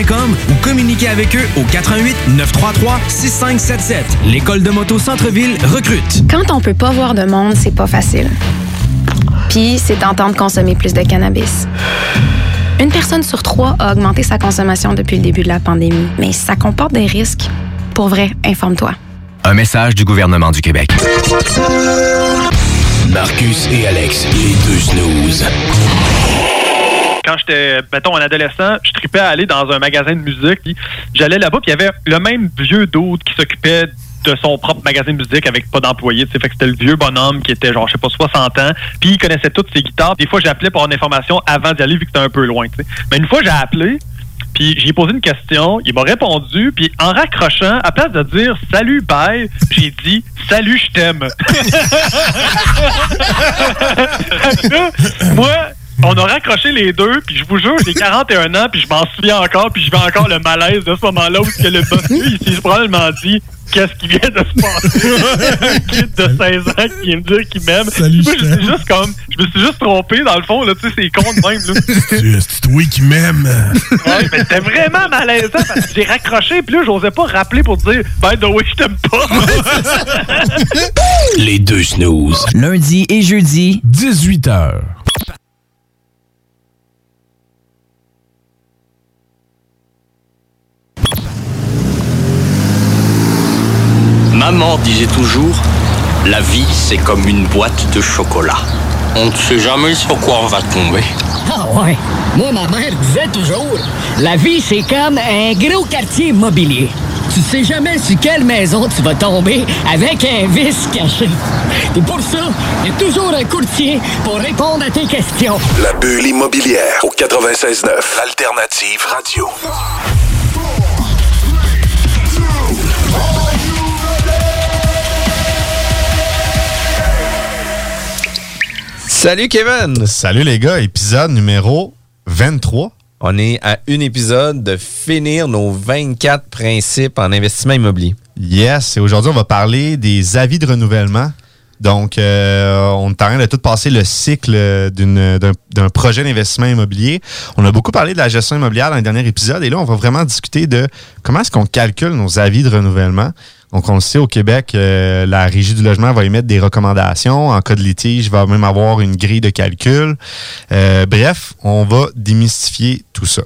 [SPEAKER 9] ou communiquez avec eux au 88 933 6577. L'école de moto Centre-ville recrute.
[SPEAKER 19] Quand on peut pas voir de monde, c'est pas facile. Puis, c'est tentant de consommer plus de cannabis. Une personne sur trois a augmenté sa consommation depuis le début de la pandémie, mais ça comporte des risques. Pour vrai, informe-toi.
[SPEAKER 20] Un message du gouvernement du Québec.
[SPEAKER 13] Marcus et Alex, les deux snooze.
[SPEAKER 21] Quand j'étais, mettons, un adolescent, je tripais à aller dans un magasin de musique. J'allais là-bas, puis il y avait le même vieux d'autre qui s'occupait de son propre magasin de musique avec pas sais. Fait que c'était le vieux bonhomme qui était genre, je sais pas, 60 ans. Puis il connaissait toutes ses guitares. Des fois, j'appelais pour avoir une information avant d'y aller, vu que c'était un peu loin. Mais une fois, j'ai appelé, puis j'ai posé une question, il m'a répondu, puis en raccrochant, à place de dire salut, bye, j'ai dit salut, je t'aime. Moi, on a raccroché les deux, puis je vous jure, j'ai 41 ans, puis je m'en souviens encore, puis je vais encore le malaise de ce moment-là où ce que le boss, il s'est probablement dit qu'est-ce qui vient de se passer? un kid de 16 ans qui vient me dire qu'il m'aime.
[SPEAKER 22] Salut,
[SPEAKER 21] Moi,
[SPEAKER 22] je
[SPEAKER 21] suis juste comme, je me suis juste trompé, dans le fond, là, tu sais, c'est con de même, là.
[SPEAKER 22] C'est toi qui m'aimes.
[SPEAKER 21] Ouais, mais c'était vraiment malaisant parce que j'ai raccroché, puis là, j'osais pas rappeler pour dire, by the way, je t'aime pas.
[SPEAKER 13] Les deux snooze.
[SPEAKER 9] Lundi et jeudi,
[SPEAKER 13] 18h.
[SPEAKER 23] Maman disait toujours, la vie c'est comme une boîte de chocolat. On ne sait jamais sur quoi on va tomber.
[SPEAKER 24] Ah ouais. Moi, ma mère disait toujours, la vie, c'est comme un gros quartier immobilier. Tu sais jamais sur quelle maison tu vas tomber avec un vice caché. Et pour ça, il y a toujours un courtier pour répondre à tes questions.
[SPEAKER 12] La bulle immobilière au 96.9. Alternative Radio.
[SPEAKER 5] Salut Kevin!
[SPEAKER 6] Salut les gars, épisode numéro 23.
[SPEAKER 5] On est à un épisode de finir nos 24 principes en investissement immobilier.
[SPEAKER 6] Yes, et aujourd'hui, on va parler des avis de renouvellement. Donc, euh, on est en de tout passer le cycle d'un projet d'investissement immobilier. On a beaucoup parlé de la gestion immobilière dans le dernier épisode et là, on va vraiment discuter de comment est-ce qu'on calcule nos avis de renouvellement. Donc, on le sait, au Québec, euh, la Régie du logement va émettre des recommandations. En cas de litige, il va même avoir une grille de calcul. Euh, bref, on va démystifier tout ça.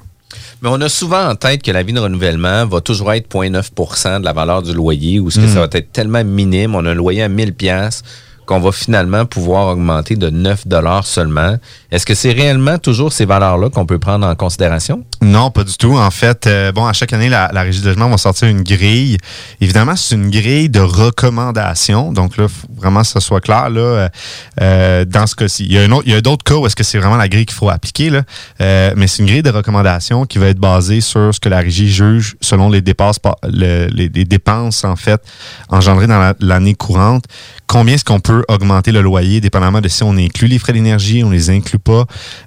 [SPEAKER 5] Mais on a souvent en tête que la vie de renouvellement va toujours être 0,9% de la valeur du loyer ou ce que
[SPEAKER 6] Mm.
[SPEAKER 5] ça va être tellement minime. On a un loyer à 1000 pièces qu'on va finalement pouvoir augmenter de 9 dollars seulement. Est-ce que c'est réellement toujours ces valeurs-là qu'on peut prendre en considération?
[SPEAKER 6] Non, pas du tout. En fait, euh, bon, à chaque année, la, Régie de logement va sortir une grille. Évidemment, c'est une grille de recommandation. Donc là, faut vraiment que ça soit clair là, euh, euh, dans ce cas-ci. Il y a, d'autres cas où est-ce que c'est vraiment la grille qu'il faut appliquer. Là. Mais c'est une grille de recommandation qui va être basée sur ce que la Régie juge selon les dépenses, les, dépenses en fait engendrées dans la- l'année courante. Combien est-ce qu'on peut augmenter le loyer, dépendamment de si on inclut les frais d'énergie, on les inclut pas,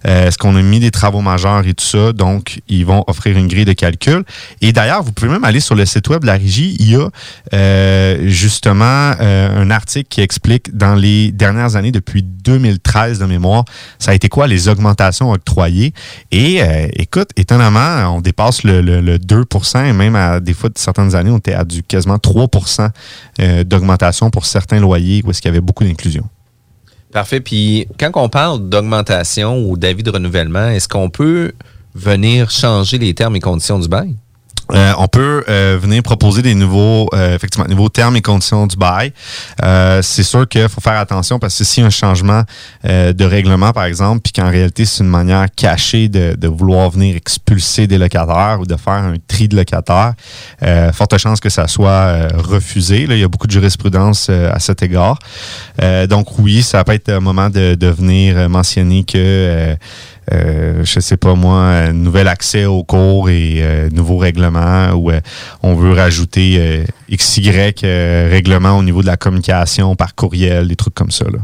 [SPEAKER 6] euh, est-ce qu'on a mis des travaux majeurs et tout ça. Donc, ils vont offrir une grille de calcul. Et d'ailleurs, vous pouvez même aller sur le site web de la régie. Il y a euh, justement euh, un article qui explique dans les dernières années, depuis 2013 de mémoire, ça a été quoi les augmentations octroyées. Et écoute, étonnamment, on dépasse le, le- le 2 et même à des fois de certaines années, on était à du quasiment 3% euh, d'augmentation pour certains loyers où est-ce qu'il y avait beaucoup
[SPEAKER 5] Parfait. Puis quand on parle d'augmentation ou d'avis de renouvellement, est-ce qu'on peut venir changer les termes et conditions du bail?
[SPEAKER 6] Euh, on peut euh, venir proposer des nouveaux, euh, effectivement, nouveaux termes et conditions du bail. C'est sûr qu'il faut faire attention parce que s'il y a un changement de règlement, par exemple, puis qu'en réalité, c'est une manière cachée de, vouloir venir expulser des locataires ou de faire un tri de locataires, forte chance que ça soit refusé. Il y a beaucoup de jurisprudence à cet égard. Donc oui, ça peut être un moment de, de venir mentionner que euh, euh, je sais pas moi, un nouvel accès aux cours et euh, nouveaux règlements ou euh, on veut rajouter euh, XY euh, règlement au niveau de la communication par courriel, des trucs comme ça. Là.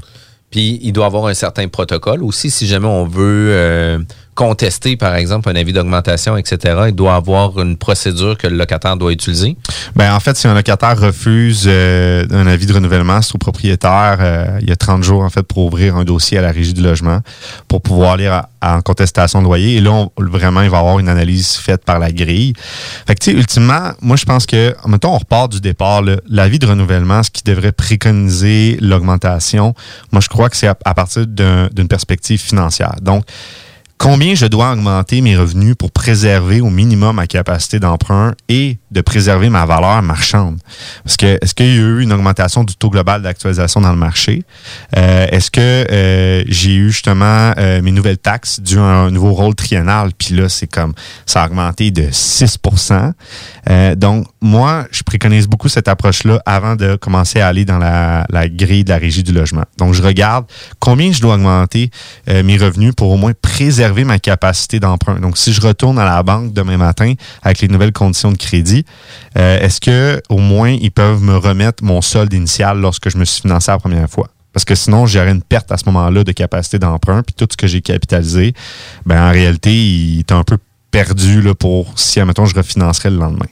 [SPEAKER 5] Puis il doit avoir un certain protocole aussi. Si jamais on veut euh, contester, par exemple, un avis d'augmentation, etc., il doit avoir une procédure que le locataire doit utiliser?
[SPEAKER 6] Ben, en fait, si un locataire refuse euh, un avis de renouvellement, c'est au propriétaire, euh, il y a 30 jours en fait pour ouvrir un dossier à la régie du logement pour pouvoir aller en contestation de loyer. Et là, on- vraiment, il va avoir une analyse faite par la grille. Fait que, tu sais, ultimement, moi, je pense que, mettons, on repart du départ, l'avis de renouvellement, ce qui devrait préconiser l'augmentation, moi, je crois que c'est à, partir d'un- d'une perspective financière. Donc, combien je dois augmenter mes revenus pour préserver au minimum ma capacité d'emprunt et de préserver ma valeur marchande? Parce que est-ce qu'il y a eu une augmentation du taux global d'actualisation dans le marché? Euh, est-ce que euh, j'ai eu justement euh, mes nouvelles taxes dû à un nouveau rôle triennal? Puis là, c'est comme ça a augmenté de 6% Euh, Donc, moi, je préconise beaucoup cette approche-là avant de commencer à aller dans la, la grille de la régie du logement. Donc, je regarde combien je dois augmenter euh, mes revenus pour au moins préserver ma capacité d'emprunt. Donc, si je retourne à la banque demain matin avec les nouvelles conditions de crédit, euh, est-ce que au moins ils peuvent me remettre mon solde initial lorsque je me suis financé la première fois? Parce que sinon, j'aurais une perte à ce moment-là de capacité d'emprunt, puis tout ce que j'ai capitalisé, ben en réalité, il est un peu perdu là, pour si, admettons, je refinancerais le lendemain.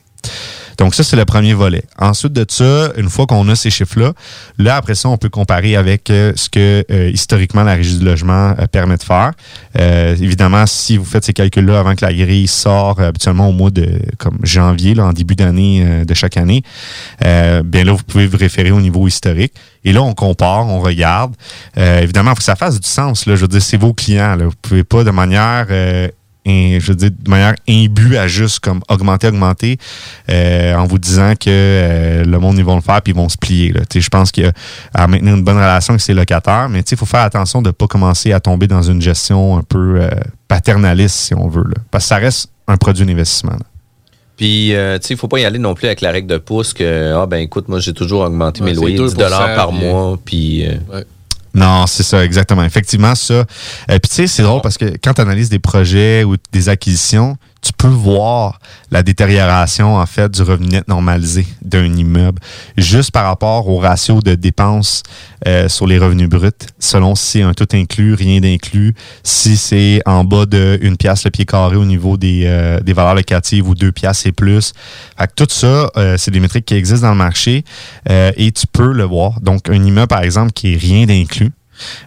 [SPEAKER 6] Donc ça, c'est le premier volet. Ensuite de ça, une fois qu'on a ces chiffres-là, là, après ça, on peut comparer avec euh, ce que euh, historiquement la régie du logement euh, permet de faire. Euh, évidemment, si vous faites ces calculs-là avant que la grille sort euh, habituellement au mois de comme janvier, là, en début d'année de chaque année, bien là, vous pouvez vous référer au niveau historique. Et là, on compare, on regarde. Évidemment, il faut que ça fasse du sens. Là. Je veux dire, c'est vos clients. Là. Vous pouvez pas de manière... je veux dire, de manière imbue à juste comme augmenter, augmenter, euh, en vous disant que euh, le monde, ils vont le faire puis ils vont se plier. là. Tu sais, Je pense qu'il y a à maintenir une bonne relation avec ses locataires, mais tu sais, il faut faire attention de ne pas commencer à tomber dans une gestion un peu euh, paternaliste, si on veut. Là. Parce que ça reste un produit d'investissement.
[SPEAKER 5] Puis, euh, tu sais, il faut pas y aller non plus avec la règle de pouce que, ah, ben écoute, moi, j'ai toujours augmenté
[SPEAKER 25] Ouais,
[SPEAKER 5] mes loyers 10
[SPEAKER 25] 2%,
[SPEAKER 5] par
[SPEAKER 25] puis-
[SPEAKER 5] mois, puis... euh,
[SPEAKER 6] Non, c'est ça, exactement. Effectivement, ça. Euh, Puis tu sais, c'est drôle parce que quand tu analyses des projets ou des acquisitions, tu peux voir la détérioration, en fait, du revenu net normalisé d'un immeuble, juste par rapport au ratio de dépenses euh, sur les revenus bruts, selon si c'est un tout inclus, rien d'inclus, si c'est en bas de une pièce le pied carré au niveau des, euh, des valeurs locatives ou deux pièces et plus. Fait que tout ça, euh, c'est des métriques qui existent dans le marché euh, et tu peux le voir. Donc, un immeuble, par exemple, qui est rien d'inclus,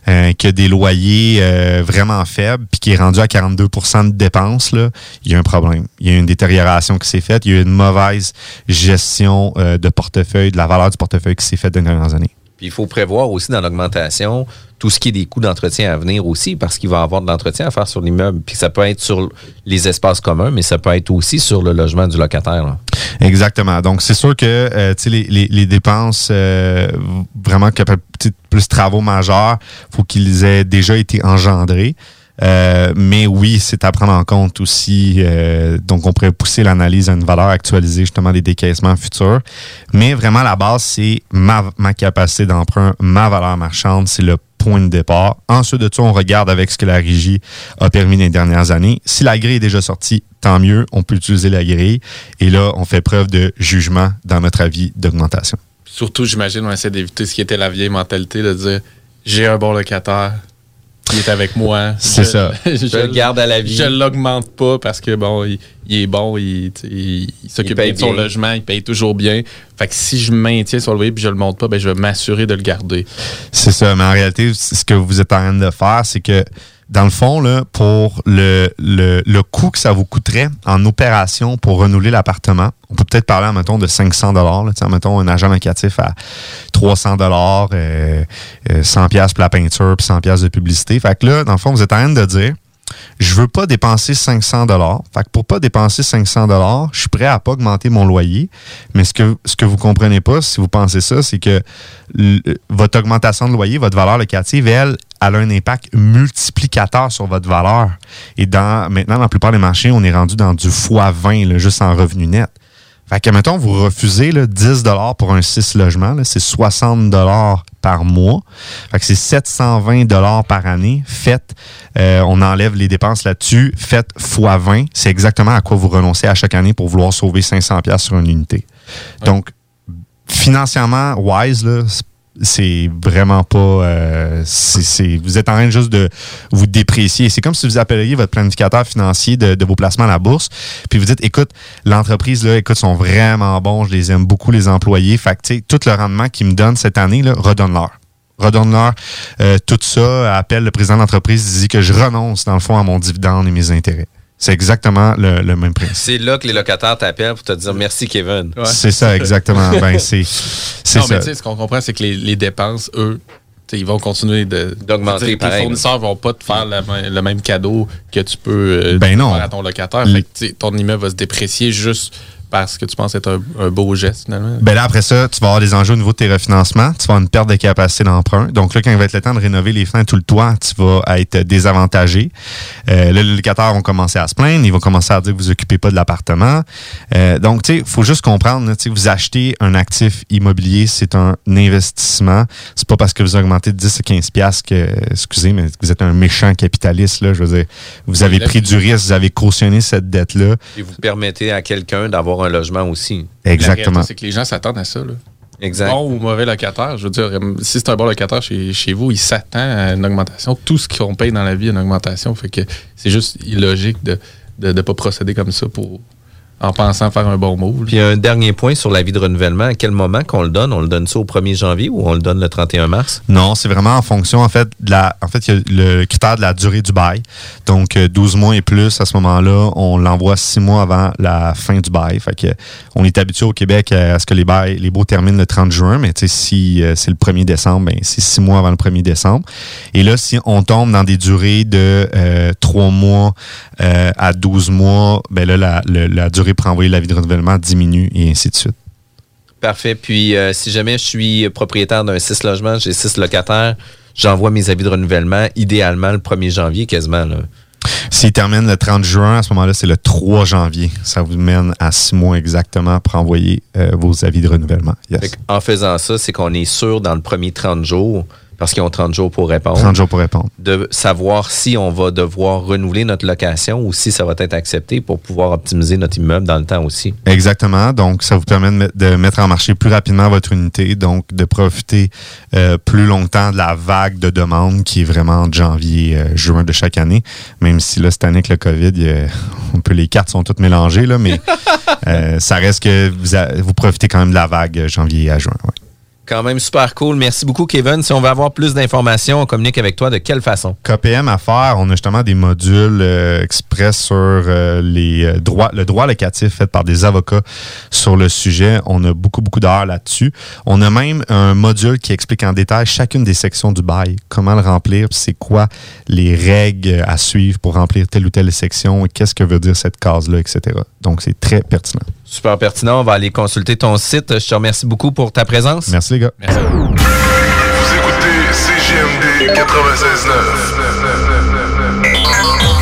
[SPEAKER 6] euh, des loyers euh, vraiment faibles, puis qui est rendu à 42 de dépenses, là, il y a un problème. Il y a une détérioration qui s'est faite. Il y a une mauvaise gestion euh, de portefeuille, de la valeur du portefeuille qui s'est faite dans les dernières années.
[SPEAKER 5] Il faut prévoir aussi dans l'augmentation tout ce qui est des coûts d'entretien à venir aussi, parce qu'il va y avoir de l'entretien à faire sur l'immeuble. Puis ça peut être sur les espaces communs, mais ça peut être aussi sur le logement du locataire.
[SPEAKER 6] Exactement. Donc, c'est sûr que euh, les, les- les dépenses euh, vraiment que plus travaux majeurs, faut qu'ils aient déjà été engendrés. Euh, mais oui, c'est à prendre en compte aussi. euh, donc, on pourrait pousser l'analyse à une valeur actualisée justement des décaissements futurs. Mais vraiment, la base, c'est ma, ma capacité d'emprunt, ma valeur marchande, c'est le point de départ. Ensuite de ça, on regarde avec ce que la régie a permis les dernières années. Si la grille est déjà sortie, tant mieux, on peut utiliser la grille. Et là, on fait preuve de jugement dans notre avis d'augmentation.
[SPEAKER 25] Surtout, j'imagine, on essaie d'éviter ce qui était la vieille mentalité de dire j'ai un bon locataire, il est avec moi.
[SPEAKER 6] C'est ça.
[SPEAKER 5] Je le garde à la vie.
[SPEAKER 25] Je l'augmente pas parce que bon, il, il est bon, il, s'occupe bien de son
[SPEAKER 5] bien.
[SPEAKER 25] logement, il paye toujours bien. Fait que si je maintiens sur le loyer et je le monte pas, ben je vais m'assurer de le garder.
[SPEAKER 6] C'est ça. Mais en réalité, ce que vous êtes en train de faire, c'est que dans le fond, là, pour le, le, le coût que ça vous coûterait en opération pour renouveler l'appartement, on peut peut-être parler, mettons, de 500 dollars. Mettons un agent locatif à 300 dollars, 100 pièces pour la peinture, puis 100 pièces de publicité. Fait que là, dans le fond, vous êtes en train de dire je veux pas dépenser 500 dollars. Fait que pour pas dépenser 500 dollars, je suis prêt à pas augmenter mon loyer. Mais ce que ce que vous comprenez pas, si vous pensez ça, c'est que l- votre augmentation de loyer, votre valeur locative, elle, elle a un impact multiplicateur sur votre valeur. Et dans maintenant, dans la plupart des marchés, on est rendu dans du x20, là, juste en revenu net. Fait que, mettons, vous refusez là, 10 pour un 6 logements, c'est 60 par mois. Fait que c'est 720 par année. Faites, euh, on enlève les dépenses là-dessus. Faites x 20. C'est exactement à quoi vous renoncez à chaque année pour vouloir sauver 500 sur une unité. Donc, financièrement, wise, là, c'est- vraiment pas. euh, c'est- vous êtes en train juste de vous déprécier. C'est comme si vous appeliez votre planificateur financier de, vos placements à la bourse, puis vous dites écoute, l'entreprise, là, écoute, sont vraiment bons, je les aime beaucoup, les employés. Fait que, tout le rendement qu'ils me donnent cette année, là, redonne-leur. Redonne-leur euh, tout ça. Appelle le président de l'entreprise, dit que je renonce, dans le fond, à mon dividende et mes intérêts. C'est exactement le, le même principe.
[SPEAKER 5] C'est là que les locataires t'appellent pour te dire merci, Kevin.
[SPEAKER 6] C'est ça, exactement. ben, c'est c'est
[SPEAKER 25] Non, mais tu sais, ce qu'on comprend, c'est que les, les dépenses, eux, ils vont continuer de-
[SPEAKER 5] D'augmenter.
[SPEAKER 25] Tes fournisseurs vont pas te faire le même cadeau que tu peux euh,
[SPEAKER 6] Ben non.
[SPEAKER 25] faire à ton locataire. Fait que, ton immeuble va se déprécier juste parce que tu penses être un, un beau geste, finalement?
[SPEAKER 6] Ben là, après ça, tu vas avoir des enjeux au niveau de tes refinancements. Tu vas avoir une perte de capacité d'emprunt. Donc là, quand il va être le temps de rénover les fenêtres tout le toit, tu vas être désavantagé. Euh, là, les locataires vont commencer à se plaindre. Ils vont commencer à dire que vous occupez pas de l'appartement. Euh, donc, tu sais, il faut juste comprendre, là, tu sais, vous achetez un actif immobilier, c'est un investissement. C'est pas parce que vous augmentez de 10 à 15 piastres que, excusez, mais vous êtes un méchant capitaliste. Là, je veux dire, vous avez pris du risque, vous avez cautionné cette dette-là.
[SPEAKER 5] Et vous permettez à quelqu'un d'avoir un logement aussi.
[SPEAKER 25] La
[SPEAKER 6] Exactement.
[SPEAKER 25] réalité, c'est que les gens s'attendent à ça. Là.
[SPEAKER 5] Exact.
[SPEAKER 25] Bon ou mauvais locataire, je veux dire, euh, si c'est un bon locataire chez, chez vous, il s'attend à une augmentation. Tout ce qu'on paye dans la vie a une augmentation. Fait que c'est juste illogique de ne pas procéder comme ça pour, en pensant faire un bon move.
[SPEAKER 5] Puis un dernier point sur l'avis de renouvellement. À quel moment qu'on le donne? On le donne ça au 1er janvier ou on le donne le 31 mars?
[SPEAKER 6] Non, c'est vraiment en fonction, en fait, de la. En fait, il y a le critère de la durée du bail. Donc, euh, 12 mois et plus, à ce moment-là, on l'envoie 6 mois avant la fin du bail. Fait que, on est habitué au Québec à ce que les bails, les baux terminent le 30 juin, mais tu sais, si euh, c'est le 1er décembre, ben, c'est 6 mois avant le 1er décembre. Et là, si on tombe dans des durées de euh, 3 mois euh, à 12 mois, ben là, la durée pour envoyer l'avis de renouvellement diminue et ainsi de suite.
[SPEAKER 5] Parfait. Puis euh, si jamais je suis propriétaire d'un 6 logements, j'ai 6 locataires, j'envoie mes avis de renouvellement idéalement le 1er janvier quasiment. Là.
[SPEAKER 6] S'il termine le 30 juin, à ce moment-là, c'est le 3 janvier. Ça vous mène à 6 mois exactement pour envoyer euh, vos avis de renouvellement. Yes.
[SPEAKER 5] En faisant ça, c'est qu'on est sûr dans le premier 30 jours, parce qu'ils ont 30 jours pour répondre.
[SPEAKER 6] 30 jours pour répondre.
[SPEAKER 5] De savoir si on va devoir renouveler notre location ou si ça va être accepté pour pouvoir optimiser notre immeuble dans le temps aussi.
[SPEAKER 6] Exactement. Donc, ça vous permet de, met- de mettre en marché plus rapidement votre unité, donc de profiter euh, plus longtemps de la vague de demandes qui est vraiment de janvier, euh, juin de chaque année. Même si là, cette année, avec le COVID, il y a- un peu les cartes sont toutes mélangées, là, mais euh, ça reste que vous, a- vous profitez quand même de la vague janvier à juin. ouais.
[SPEAKER 5] Quand même super cool. Merci beaucoup, Kevin. Si on veut avoir plus d'informations, on communique avec toi de quelle façon?
[SPEAKER 6] KPM à faire, on a justement des modules euh, express sur euh, les euh, droits, le droit locatif fait par des avocats sur le sujet. On a beaucoup, beaucoup d'heures là-dessus. On a même un module qui explique en détail chacune des sections du bail, comment le remplir, c'est quoi les règles à suivre pour remplir telle ou telle section qu'est-ce que veut dire cette case-là, etc. Donc, c'est très pertinent.
[SPEAKER 5] Super pertinent. On va aller consulter ton site. Je te remercie beaucoup pour ta présence.
[SPEAKER 6] Merci, les gars.
[SPEAKER 12] Vous écoutez CGMD 96.9.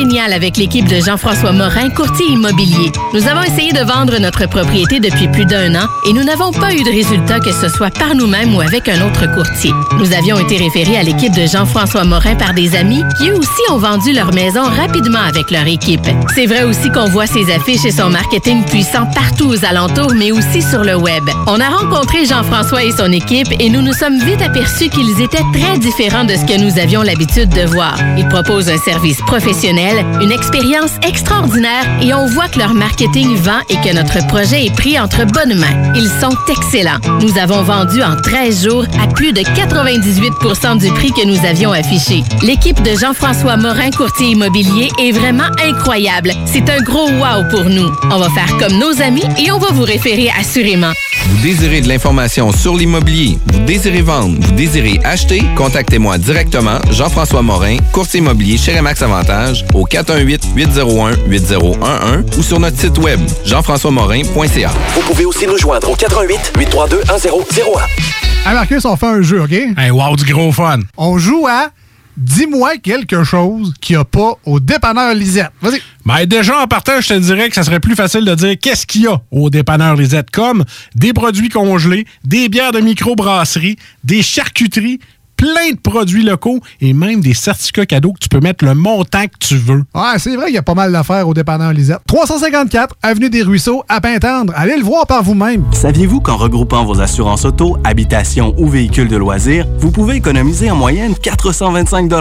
[SPEAKER 17] génial avec l'équipe de Jean-François Morin, courtier immobilier. Nous avons essayé de vendre notre propriété depuis plus d'un an et nous n'avons pas eu de résultat que ce soit par nous-mêmes ou avec un autre courtier. Nous avions été référés à l'équipe de Jean-François Morin par des amis qui eux aussi ont vendu leur maison rapidement avec leur équipe. C'est vrai aussi qu'on voit ses affiches et son marketing puissant partout aux alentours, mais aussi sur le web. On a rencontré Jean-François et son équipe et nous nous sommes vite aperçus qu'ils étaient très différents de ce que nous avions l'habitude de voir. Ils proposent un service professionnel, une expérience extraordinaire et on voit que leur marketing vend et que notre projet est pris entre bonnes mains. Ils sont excellents. Nous avons vendu en 13 jours à plus de 98% du prix que nous avions affiché. L'équipe de Jean-François Morin, courtier immobilier, est vraiment incroyable. C'est un gros wow pour nous. On va faire comme nos amis et on va vous référer assurément.
[SPEAKER 8] Vous désirez de l'information sur l'immobilier, vous désirez vendre, vous désirez acheter, contactez-moi directement, Jean-François Morin, courtier immobilier chez Remax Avantage, 418-801-8011 ou sur notre site web, jean-françois-morin.ca.
[SPEAKER 3] Vous pouvez aussi nous joindre au 88 832 1001.
[SPEAKER 26] Hey Marcus, on fait un jeu, OK?
[SPEAKER 22] Hey, wow, du gros fun.
[SPEAKER 26] On joue à Dis-moi quelque chose qu'il n'y a pas au dépanneur Lisette. Vas-y.
[SPEAKER 22] Ben déjà, en partant, je te dirais que ça serait plus facile de dire qu'est-ce qu'il y a au dépanneur Lisette, comme des produits congelés, des bières de microbrasserie, des charcuteries, plein de produits locaux et même des certificats cadeaux que tu peux mettre le montant que tu veux.
[SPEAKER 26] Ouais, c'est vrai qu'il y a pas mal d'affaires au dépanneur Lisette. 354 Avenue des Ruisseaux, à Pintendre. Allez le voir par vous-même.
[SPEAKER 27] Saviez-vous qu'en regroupant vos assurances auto, habitation ou véhicules de loisirs, vous pouvez économiser en moyenne 425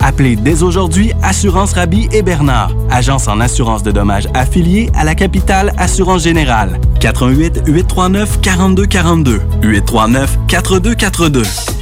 [SPEAKER 27] Appelez dès aujourd'hui Assurance Rabi et Bernard, agence en assurance de dommages affiliée à la capitale Assurance Générale. 88 839 4242 839 4242.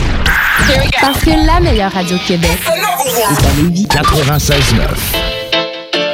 [SPEAKER 28] Parce que la meilleure radio de Québec est à Lévis.
[SPEAKER 13] 96.9.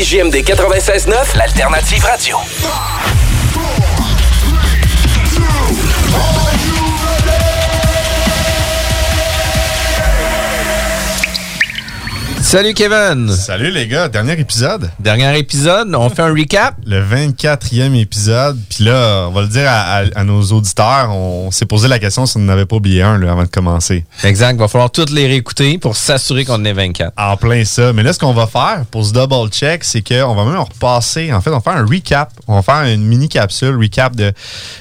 [SPEAKER 3] CJMD 96.9, l'alternative radio.
[SPEAKER 5] Salut Kevin.
[SPEAKER 6] Salut les gars, dernier épisode?
[SPEAKER 5] Dernier épisode, on fait un recap.
[SPEAKER 6] Le 24e épisode. Puis là, on va le dire à, à- à nos auditeurs, on s'est posé la question si on n'avait pas oublié un là, avant de commencer.
[SPEAKER 5] Exact, va falloir toutes les réécouter pour s'assurer qu'on est 24.
[SPEAKER 6] En plein ça. Mais là, ce qu'on va faire pour ce double check, c'est qu'on va même repasser. En fait, on va faire un recap. On va faire une mini capsule, recap de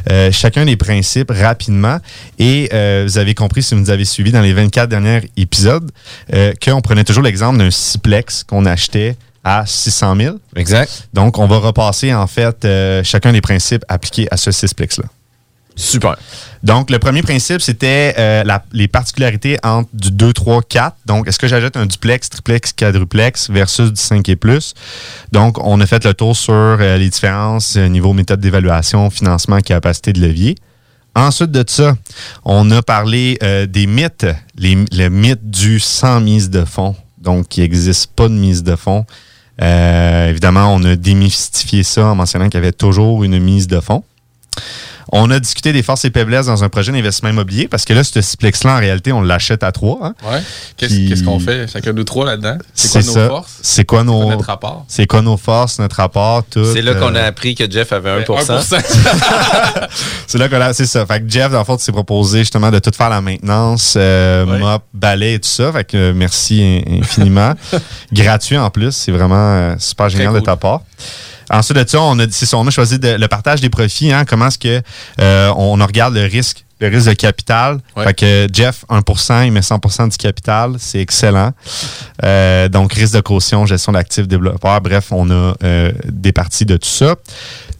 [SPEAKER 6] euh, chacun des principes rapidement. Et euh, vous avez compris, si vous nous avez suivis dans les 24 derniers épisodes, euh, qu'on prenait toujours l'exemple d'un siplex qu'on achetait à 600 000.
[SPEAKER 5] Exact.
[SPEAKER 6] Donc, on va repasser, en fait, euh, chacun des principes appliqués à ce sixplex-là.
[SPEAKER 5] Super.
[SPEAKER 6] Donc, le premier principe, c'était euh, les particularités entre du 2, 3, 4. Donc, est-ce que j'ajoute un duplex, triplex, quadruplex versus du 5 et plus? Donc, on a fait le tour sur euh, les différences niveau méthode d'évaluation, financement, capacité de levier. Ensuite de ça, on a parlé des mythes, les, le mythe du sans mise de fonds. Donc, il n'existe pas de mise de fonds. Euh, évidemment, on a démystifié ça en mentionnant qu'il y avait toujours une mise de fonds. On a discuté des forces et faiblesses dans un projet d'investissement immobilier parce que là, ce siplex-là, en réalité, on l'achète à trois. hein.
[SPEAKER 25] Ouais. Qu'est-ce
[SPEAKER 6] Puis-
[SPEAKER 25] qu'est-ce qu'on fait? Chacun de nous trois là-dedans? C'est quoi nos
[SPEAKER 6] ça.
[SPEAKER 25] forces?
[SPEAKER 6] C'est quoi nos,
[SPEAKER 25] notre rapport?
[SPEAKER 6] C'est quoi nos forces, notre rapport, tout.
[SPEAKER 5] C'est là qu'on a
[SPEAKER 6] euh,
[SPEAKER 5] appris que Jeff avait 1%.
[SPEAKER 25] 1%.
[SPEAKER 6] c'est là qu'on a, c'est ça. Fait que Jeff, dans le fond, s'est proposé justement de tout faire la maintenance, euh, mop, balai et tout ça. Fait que euh, merci in- infiniment. Gratuit en plus. C'est vraiment euh, super génial de ta part. Ensuite de ça, on a, ça, on a choisi de- le partage des profits. Hein, comment est-ce que euh, on regarde le risque le risque de capital? Fait que Jeff, 1% il met 100% du capital. C'est excellent. Euh, donc, risque de caution, gestion d'actifs, développeurs. Bref, on a euh, des parties de tout ça.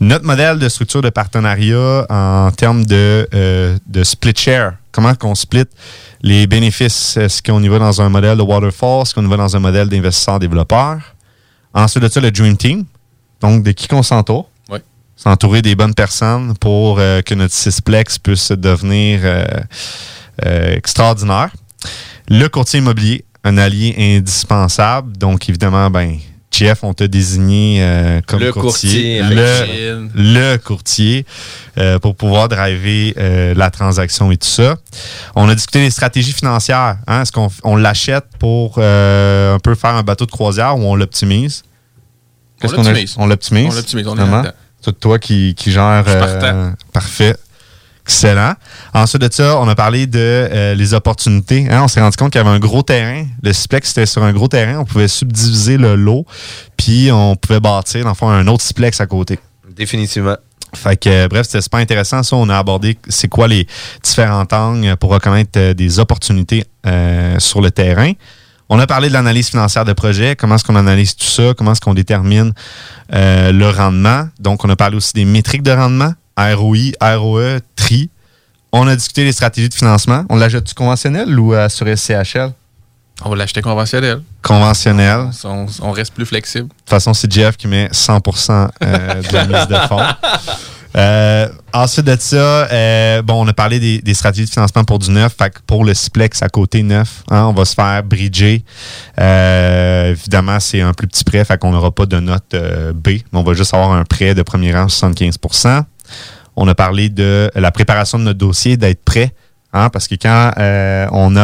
[SPEAKER 6] Notre modèle de structure de partenariat en termes de, euh, de split share, comment qu'on split les bénéfices? Est-ce qu'on y va dans un modèle de waterfall? Est-ce qu'on y va dans un modèle d'investisseur-développeur? Ensuite de ça, le Dream Team. Donc, de qui qu'on s'entoure?
[SPEAKER 25] Ouais.
[SPEAKER 6] S'entourer des bonnes personnes pour euh, que notre Cisplex puisse devenir euh, euh, extraordinaire. Le courtier immobilier, un allié indispensable. Donc, évidemment, ben, Jeff, on t'a désigné euh, comme
[SPEAKER 5] Le
[SPEAKER 6] courtier.
[SPEAKER 5] courtier,
[SPEAKER 6] le, courtier euh, pour pouvoir driver euh, la transaction et tout ça. On a discuté des stratégies financières. Hein? Est-ce qu'on on l'achète pour un peu faire un bateau de croisière ou on l'optimise?
[SPEAKER 25] On
[SPEAKER 6] Qu'est-ce qu'on a-
[SPEAKER 25] l'optimise.
[SPEAKER 6] On l'optimise.
[SPEAKER 25] On l'optimise, on est.
[SPEAKER 6] C'est toi qui, qui gère.
[SPEAKER 25] Je suis
[SPEAKER 6] euh,
[SPEAKER 25] partant.
[SPEAKER 6] parfait. Excellent. Ensuite de ça, on a parlé de euh, les opportunités. hein. On s'est rendu compte qu'il y avait un gros terrain. Le Splex, c'était sur un gros terrain. On pouvait subdiviser le lot, puis on pouvait bâtir, dans le fond, un autre Splex à côté.
[SPEAKER 5] Définitivement.
[SPEAKER 6] Fait que, euh, bref, c'était super intéressant. Ça, on a abordé c'est quoi les différents angles pour reconnaître euh, des opportunités euh, sur le terrain. On a parlé de l'analyse financière de projet, comment est-ce qu'on analyse tout ça, comment est-ce qu'on détermine euh, le rendement. Donc, on a parlé aussi des métriques de rendement, ROI, ROE, TRI. On a discuté des stratégies de financement. On l'achète-tu conventionnel ou sur SCHL?
[SPEAKER 25] On va l'acheter conventionnel.
[SPEAKER 6] Conventionnel. De
[SPEAKER 25] On, on reste plus flexible.
[SPEAKER 6] toute façon, c'est Jeff qui met 100% euh, de la mise de fonds. Euh, ensuite de ça, euh, bon, on a parlé des, des stratégies de financement pour du neuf. Fait que pour le Splex à côté neuf, hein, on va se faire bridger. Euh, évidemment, c'est un plus petit prêt, fait qu'on n'aura pas de note B, mais on va juste avoir un prêt de premier rang 75% On a parlé de la préparation de notre dossier, d'être prêt. Hein, parce que quand euh, on a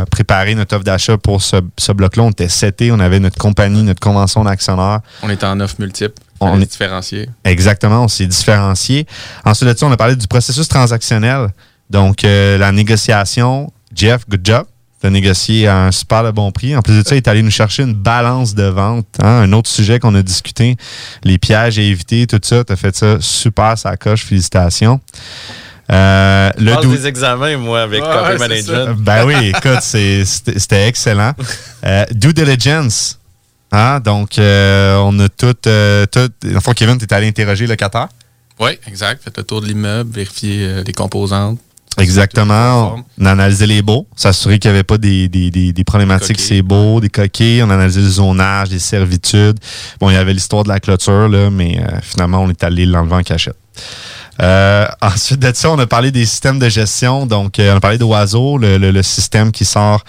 [SPEAKER 6] euh, préparé notre offre d'achat pour ce, ce bloc-là, on était seté, on avait notre compagnie, notre convention d'actionnaires.
[SPEAKER 25] On est en offre multiple.
[SPEAKER 6] On
[SPEAKER 25] est- différencié.
[SPEAKER 6] Exactement, on s'est différencié. Ensuite de ça, on a parlé du processus transactionnel. Donc, euh, la négociation. Jeff, good job. Tu as négocié à un super de bon prix. En plus de ça, il est allé nous chercher une balance de vente. hein, un autre sujet qu'on a discuté, les pièges à éviter, tout ça. Tu as fait ça super, ça coche. Félicitations. Euh,
[SPEAKER 5] Je
[SPEAKER 6] le
[SPEAKER 5] passe des examens, moi, avec
[SPEAKER 25] Ouais,
[SPEAKER 5] Copy
[SPEAKER 25] ouais,
[SPEAKER 5] Management.
[SPEAKER 6] ben oui, écoute, c'était excellent. Euh, due diligence. Hein? Donc, euh, on a tout. Euh, tout le fond, Kevin, tu es allé interroger le locataire.
[SPEAKER 25] Oui, exact. Faites le tour de l'immeuble, vérifier euh, les composantes.
[SPEAKER 6] Exactement. On a analysé les baux, s'assurer qu'il n'y avait pas des, des, des, des problématiques c'est beau, des coquilles. On a analysé le zonage, les servitudes. Bon, il y avait l'histoire de la clôture, là, mais euh, finalement, on est allé l'enlever en cachette. Euh, ensuite de ça, on a parlé des systèmes de gestion. Donc, euh, on a parlé d'Oiseau, le, le, le système qui sort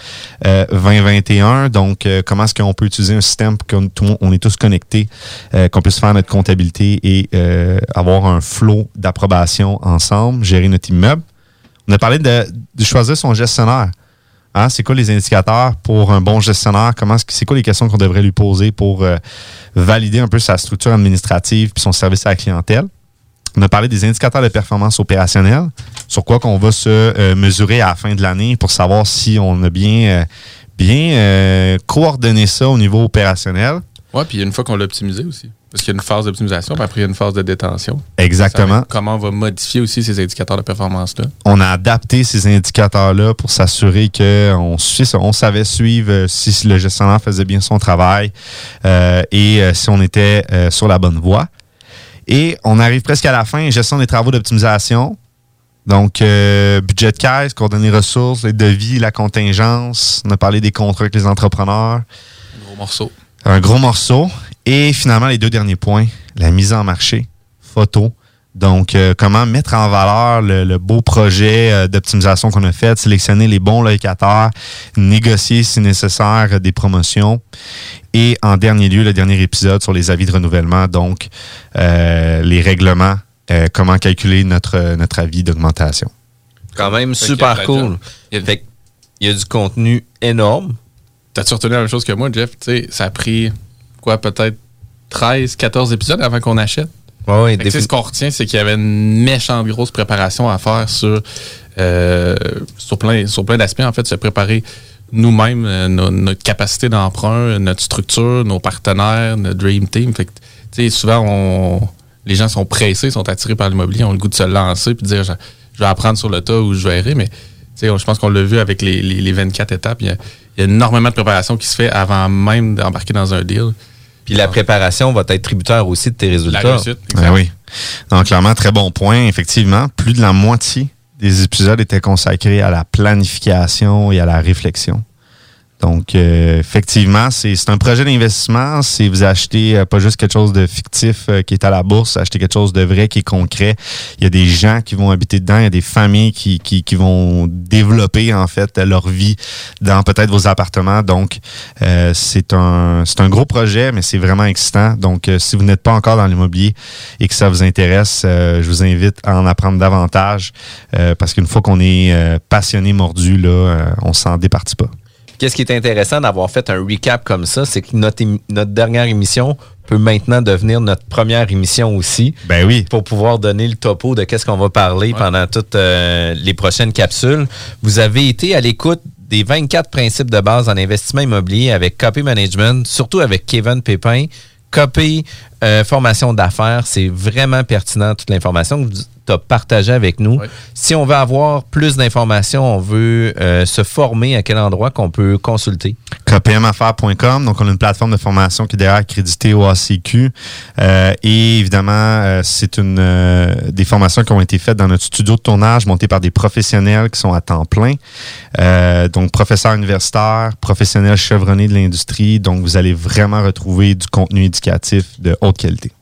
[SPEAKER 6] euh, 2021. Donc, euh, comment est-ce qu'on peut utiliser un système pour monde- on est tous connectés, euh, qu'on puisse faire notre comptabilité et euh, avoir un flot d'approbation ensemble, gérer notre immeuble? On a parlé de, de choisir son gestionnaire. Hein, c'est quoi les indicateurs pour un bon gestionnaire? Comment c'est quoi les questions qu'on devrait lui poser pour valider un peu sa structure administrative puis son service à la clientèle? On a parlé des indicateurs de performance opérationnelle, sur quoi qu'on va se euh, mesurer à la fin de l'année pour savoir si on a bien, euh, bien euh, coordonné ça au niveau opérationnel.
[SPEAKER 25] Oui, puis une fois qu'on l'a optimisé aussi. Parce qu'il y a une phase d'optimisation, puis après, il y a une phase de détention.
[SPEAKER 6] Exactement.
[SPEAKER 25] Comment on va modifier aussi ces indicateurs de performance-là.
[SPEAKER 6] on a adapté ces indicateurs-là pour s'assurer qu'on. On savait suivre si le gestionnaire faisait bien son travail euh, et euh, si on était euh, sur la bonne voie. Et on arrive presque à la fin, gestion des travaux d'optimisation. Donc, euh, budget de caisse, coordonnées ressources, les devis, la contingence. On a parlé des contrats avec les entrepreneurs.
[SPEAKER 25] Gros morceau.
[SPEAKER 6] Un gros morceau. Et finalement, les deux derniers points, la mise en marché, photo. Donc, euh, comment mettre en valeur le, le beau projet euh, d'optimisation qu'on a fait, sélectionner les bons locataires, négocier si nécessaire euh, des promotions. Et en dernier lieu, le dernier épisode sur les avis de renouvellement, donc euh, les règlements, euh, comment calculer notre, notre avis d'augmentation.
[SPEAKER 5] Quand même super cool.
[SPEAKER 25] Il y a-
[SPEAKER 5] Fait que il y a du contenu énorme.
[SPEAKER 25] T'as-tu retenu la même chose que moi, Jeff? Tu sais, ça a pris, quoi, peut-être 13, 14 épisodes avant qu'on achète?
[SPEAKER 5] Défin-
[SPEAKER 25] ce qu'on retient, c'est qu'il y avait une méchante grosse préparation à faire sur, euh, sur plein, sur plein d'aspects. En fait, se préparer nous-mêmes, euh, no- notre capacité d'emprunt, notre structure, nos partenaires, notre Dream Team. Fait que, tu sais, souvent, on, les gens sont pressés, sont attirés par l'immobilier, ont le goût de se lancer puis de dire, je, je vais apprendre sur le tas ou je verrai, mais tu sais, je pense qu'on l'a vu avec les, les- les 24 étapes. Il y, a, il y a énormément de préparation qui se fait avant même d'embarquer dans un deal.
[SPEAKER 5] Puis la préparation va être tributaire aussi de tes résultats.
[SPEAKER 25] réussite,
[SPEAKER 6] Ben oui. Donc, clairement, très bon point. Effectivement, plus de la moitié des épisodes étaient consacrés à la planification et à la réflexion. Donc, euh, effectivement, c'est un projet d'investissement. C'est vous achetez euh, pas juste quelque chose de fictif euh, qui est à la bourse, acheter quelque chose de vrai qui est concret. Il y a des gens qui vont habiter dedans, il y a des familles qui, qui, qui vont développer en fait leur vie dans peut-être vos appartements. Donc, euh, c'est un un gros projet, mais c'est vraiment excitant. Donc, si vous n'êtes pas encore dans l'immobilier et que ça vous intéresse, je vous invite à en apprendre davantage parce qu'une fois qu'on est passionné, mordu, là, on s'en départit pas.
[SPEAKER 5] Qu'est-ce qui est intéressant d'avoir fait un recap comme ça, c'est que notre, dernière émission peut maintenant devenir notre première émission aussi.
[SPEAKER 6] Ben oui.
[SPEAKER 5] Pour pouvoir donner le topo de qu'est-ce qu'on va parler pendant toutes euh, les prochaines capsules. Vous avez été à l'écoute des 24 principes de base en investissement immobilier avec Copy Management, surtout avec Kevin Pépin. Copy euh, formation d'affaires, c'est vraiment pertinent toute l'information que tu as partagée avec nous. Si on veut avoir plus d'informations, on veut euh, se former, à quel endroit qu'on peut consulter?
[SPEAKER 6] KPMaffaires.com. Donc, on a une plateforme de formation qui est d'ailleurs accréditée au ACQ. Euh, et évidemment, euh, c'est une des formations qui ont été faites dans notre studio de tournage, montées par des professionnels qui sont à temps plein. Donc, professeurs universitaires, professionnels chevronnés de l'industrie. Donc, vous allez vraiment retrouver du contenu éducatif de haute qualité.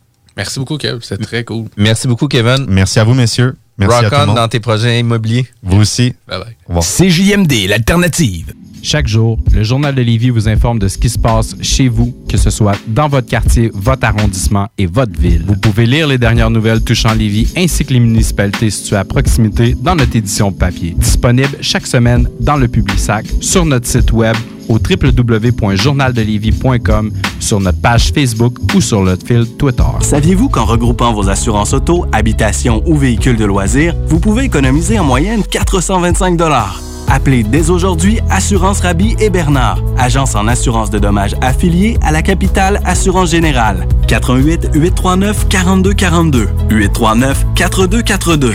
[SPEAKER 25] Merci beaucoup, Kev. C'est très cool.
[SPEAKER 5] Merci beaucoup, Kevin.
[SPEAKER 6] Merci à vous, messieurs. Merci
[SPEAKER 5] Rock
[SPEAKER 6] à tout le
[SPEAKER 5] on
[SPEAKER 6] monde.
[SPEAKER 5] dans tes projets immobiliers.
[SPEAKER 6] Vous aussi.
[SPEAKER 25] Bye bye.
[SPEAKER 6] Au revoir.
[SPEAKER 13] CJMD, l'alternative.
[SPEAKER 29] Chaque jour, le Journal de Lévis vous informe de ce qui se passe chez vous, que ce soit dans votre quartier, votre arrondissement et votre ville. Vous pouvez lire les dernières nouvelles touchant Lévis ainsi que les municipalités situées à proximité dans notre édition papier. Disponible chaque semaine dans le Publisac, sur notre site web au www.journaldelévis.com, sur notre page Facebook ou sur notre fil Twitter.
[SPEAKER 27] Saviez-vous qu'en regroupant vos assurances auto, habitation ou véhicules de loisirs, vous pouvez économiser en moyenne 425 Appelez dès aujourd'hui Assurance Rabi et Bernard, agence en assurance de dommages affiliée à la capitale Assurance Générale. 88 839 4242 839 4242.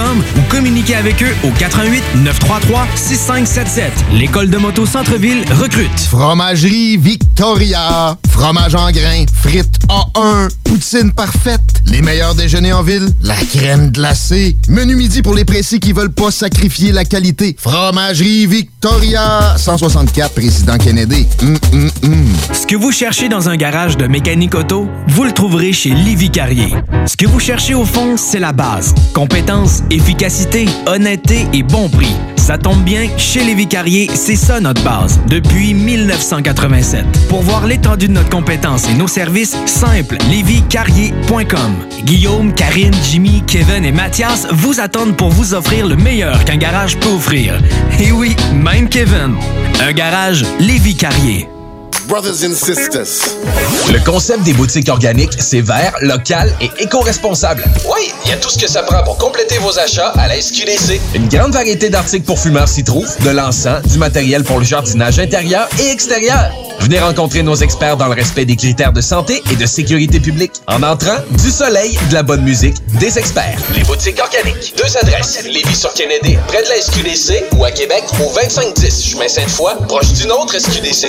[SPEAKER 9] ou communiquez avec eux au 88 933 6577. L'école de moto Centre-ville recrute.
[SPEAKER 30] Fromagerie Victoria. Fromage en grains. Frites A1. Poutine parfaite. Les meilleurs déjeuners en ville. La crème glacée. Menu midi pour les pressés qui veulent pas sacrifier la qualité. Fromagerie Victoria. 164 Président Kennedy.
[SPEAKER 9] Ce que vous cherchez dans un garage de mécanique auto, vous le trouverez chez Livy Carrier. Ce que vous cherchez au fond, c'est la base. Efficacité, honnêteté et bon prix. Ça tombe bien, chez Lévi Carrier, c'est ça notre base, depuis 1987. Pour voir l'étendue de notre compétence et nos services, simple, lévicarrier.com. Guillaume, Karine, Jimmy, Kevin et Mathias vous attendent pour vous offrir le meilleur qu'un garage peut offrir. Et oui, même Kevin. Un garage Lévi Carrier.
[SPEAKER 10] Brothers and sisters. Le concept des boutiques organiques, c'est vert, local et éco-responsable. Oui, il y a tout ce que ça prend pour compléter vos achats à la SQDC. Une grande variété d'articles pour fumeurs s'y trouve, de l'encens, du matériel pour le jardinage intérieur et extérieur. Venez rencontrer nos experts dans le respect des critères de santé et de sécurité publique. En entrant, du soleil, de la bonne musique, des experts. Les boutiques organiques. Deux adresses. Lévis-sur-Kennedy, près de la SQDC, ou à Québec, au 2510 chemin Sainte-Foy, proche d'une autre SQDC.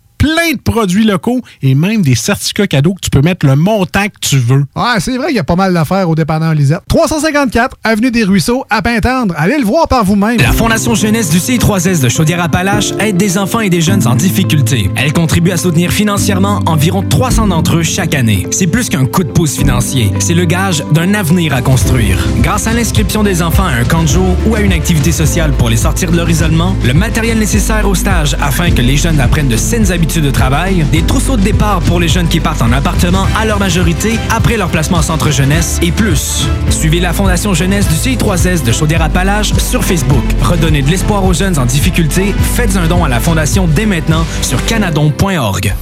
[SPEAKER 22] plein de produits locaux et même des certificats cadeaux que tu peux mettre le montant que tu veux.
[SPEAKER 26] Ouais, c'est vrai qu'il y a pas mal d'affaires au dépanneur Lisette. 354 Avenue des Ruisseaux, à Pintendre. Allez le voir par vous-même.
[SPEAKER 9] La Fondation Jeunesse du CI3S de Chaudière-Appalaches aide des enfants et des jeunes en difficulté. Elle contribue à soutenir financièrement environ 300 d'entre eux chaque année. C'est plus qu'un coup de pouce financier, c'est le gage d'un avenir à construire. Grâce à l'inscription des enfants à un camp de jour ou à une activité sociale pour les sortir de leur isolement, le matériel nécessaire au stage afin que les jeunes apprennent de saines habitudes de travail, des trousseaux de départ pour les jeunes qui partent en appartement à leur majorité après leur placement en centre jeunesse et plus. Suivez la Fondation Jeunesse du CI3S de Chaudière-Appalaches sur Facebook. Redonnez de l'espoir aux jeunes en difficulté. Faites un don à la Fondation dès maintenant sur canadon.org.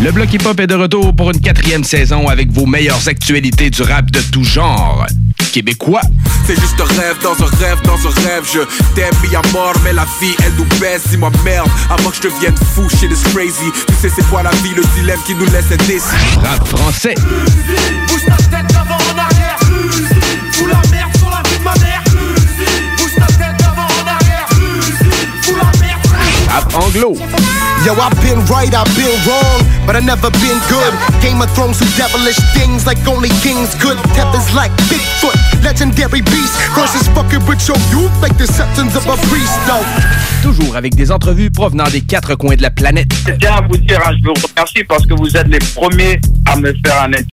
[SPEAKER 13] Le Bloc Hip Hop est de retour pour une quatrième saison avec vos meilleures actualités du rap de tout genre. Québécois.
[SPEAKER 31] C'est juste un rêve dans un rêve dans un rêve. Je t'aime mis à mort, mais la vie elle nous baisse. Dis-moi merde, avant que je devienne fou, shit is crazy. Tu sais c'est quoi la vie, le dilemme qui nous laisse indécis.
[SPEAKER 13] Rap français.
[SPEAKER 31] Bouge ta tête avant en arrière. Fous la merde sur la vie de ma mère. Bouge ta tête avant en arrière. Fous la merde.
[SPEAKER 13] Rap anglo.
[SPEAKER 32] Yo, I've been right, I've been wrong, but I never been good. Game of Thrones do devilish things like only kings could. Tethers like Bigfoot, legendary beast. Versus fucking with your youth like the septons of a priest, though.
[SPEAKER 13] Toujours avec des entrevues provenant des quatre coins de la planète.
[SPEAKER 33] Je tiens à vous dire, hein, je vous remercie parce que vous êtes les premiers à me faire un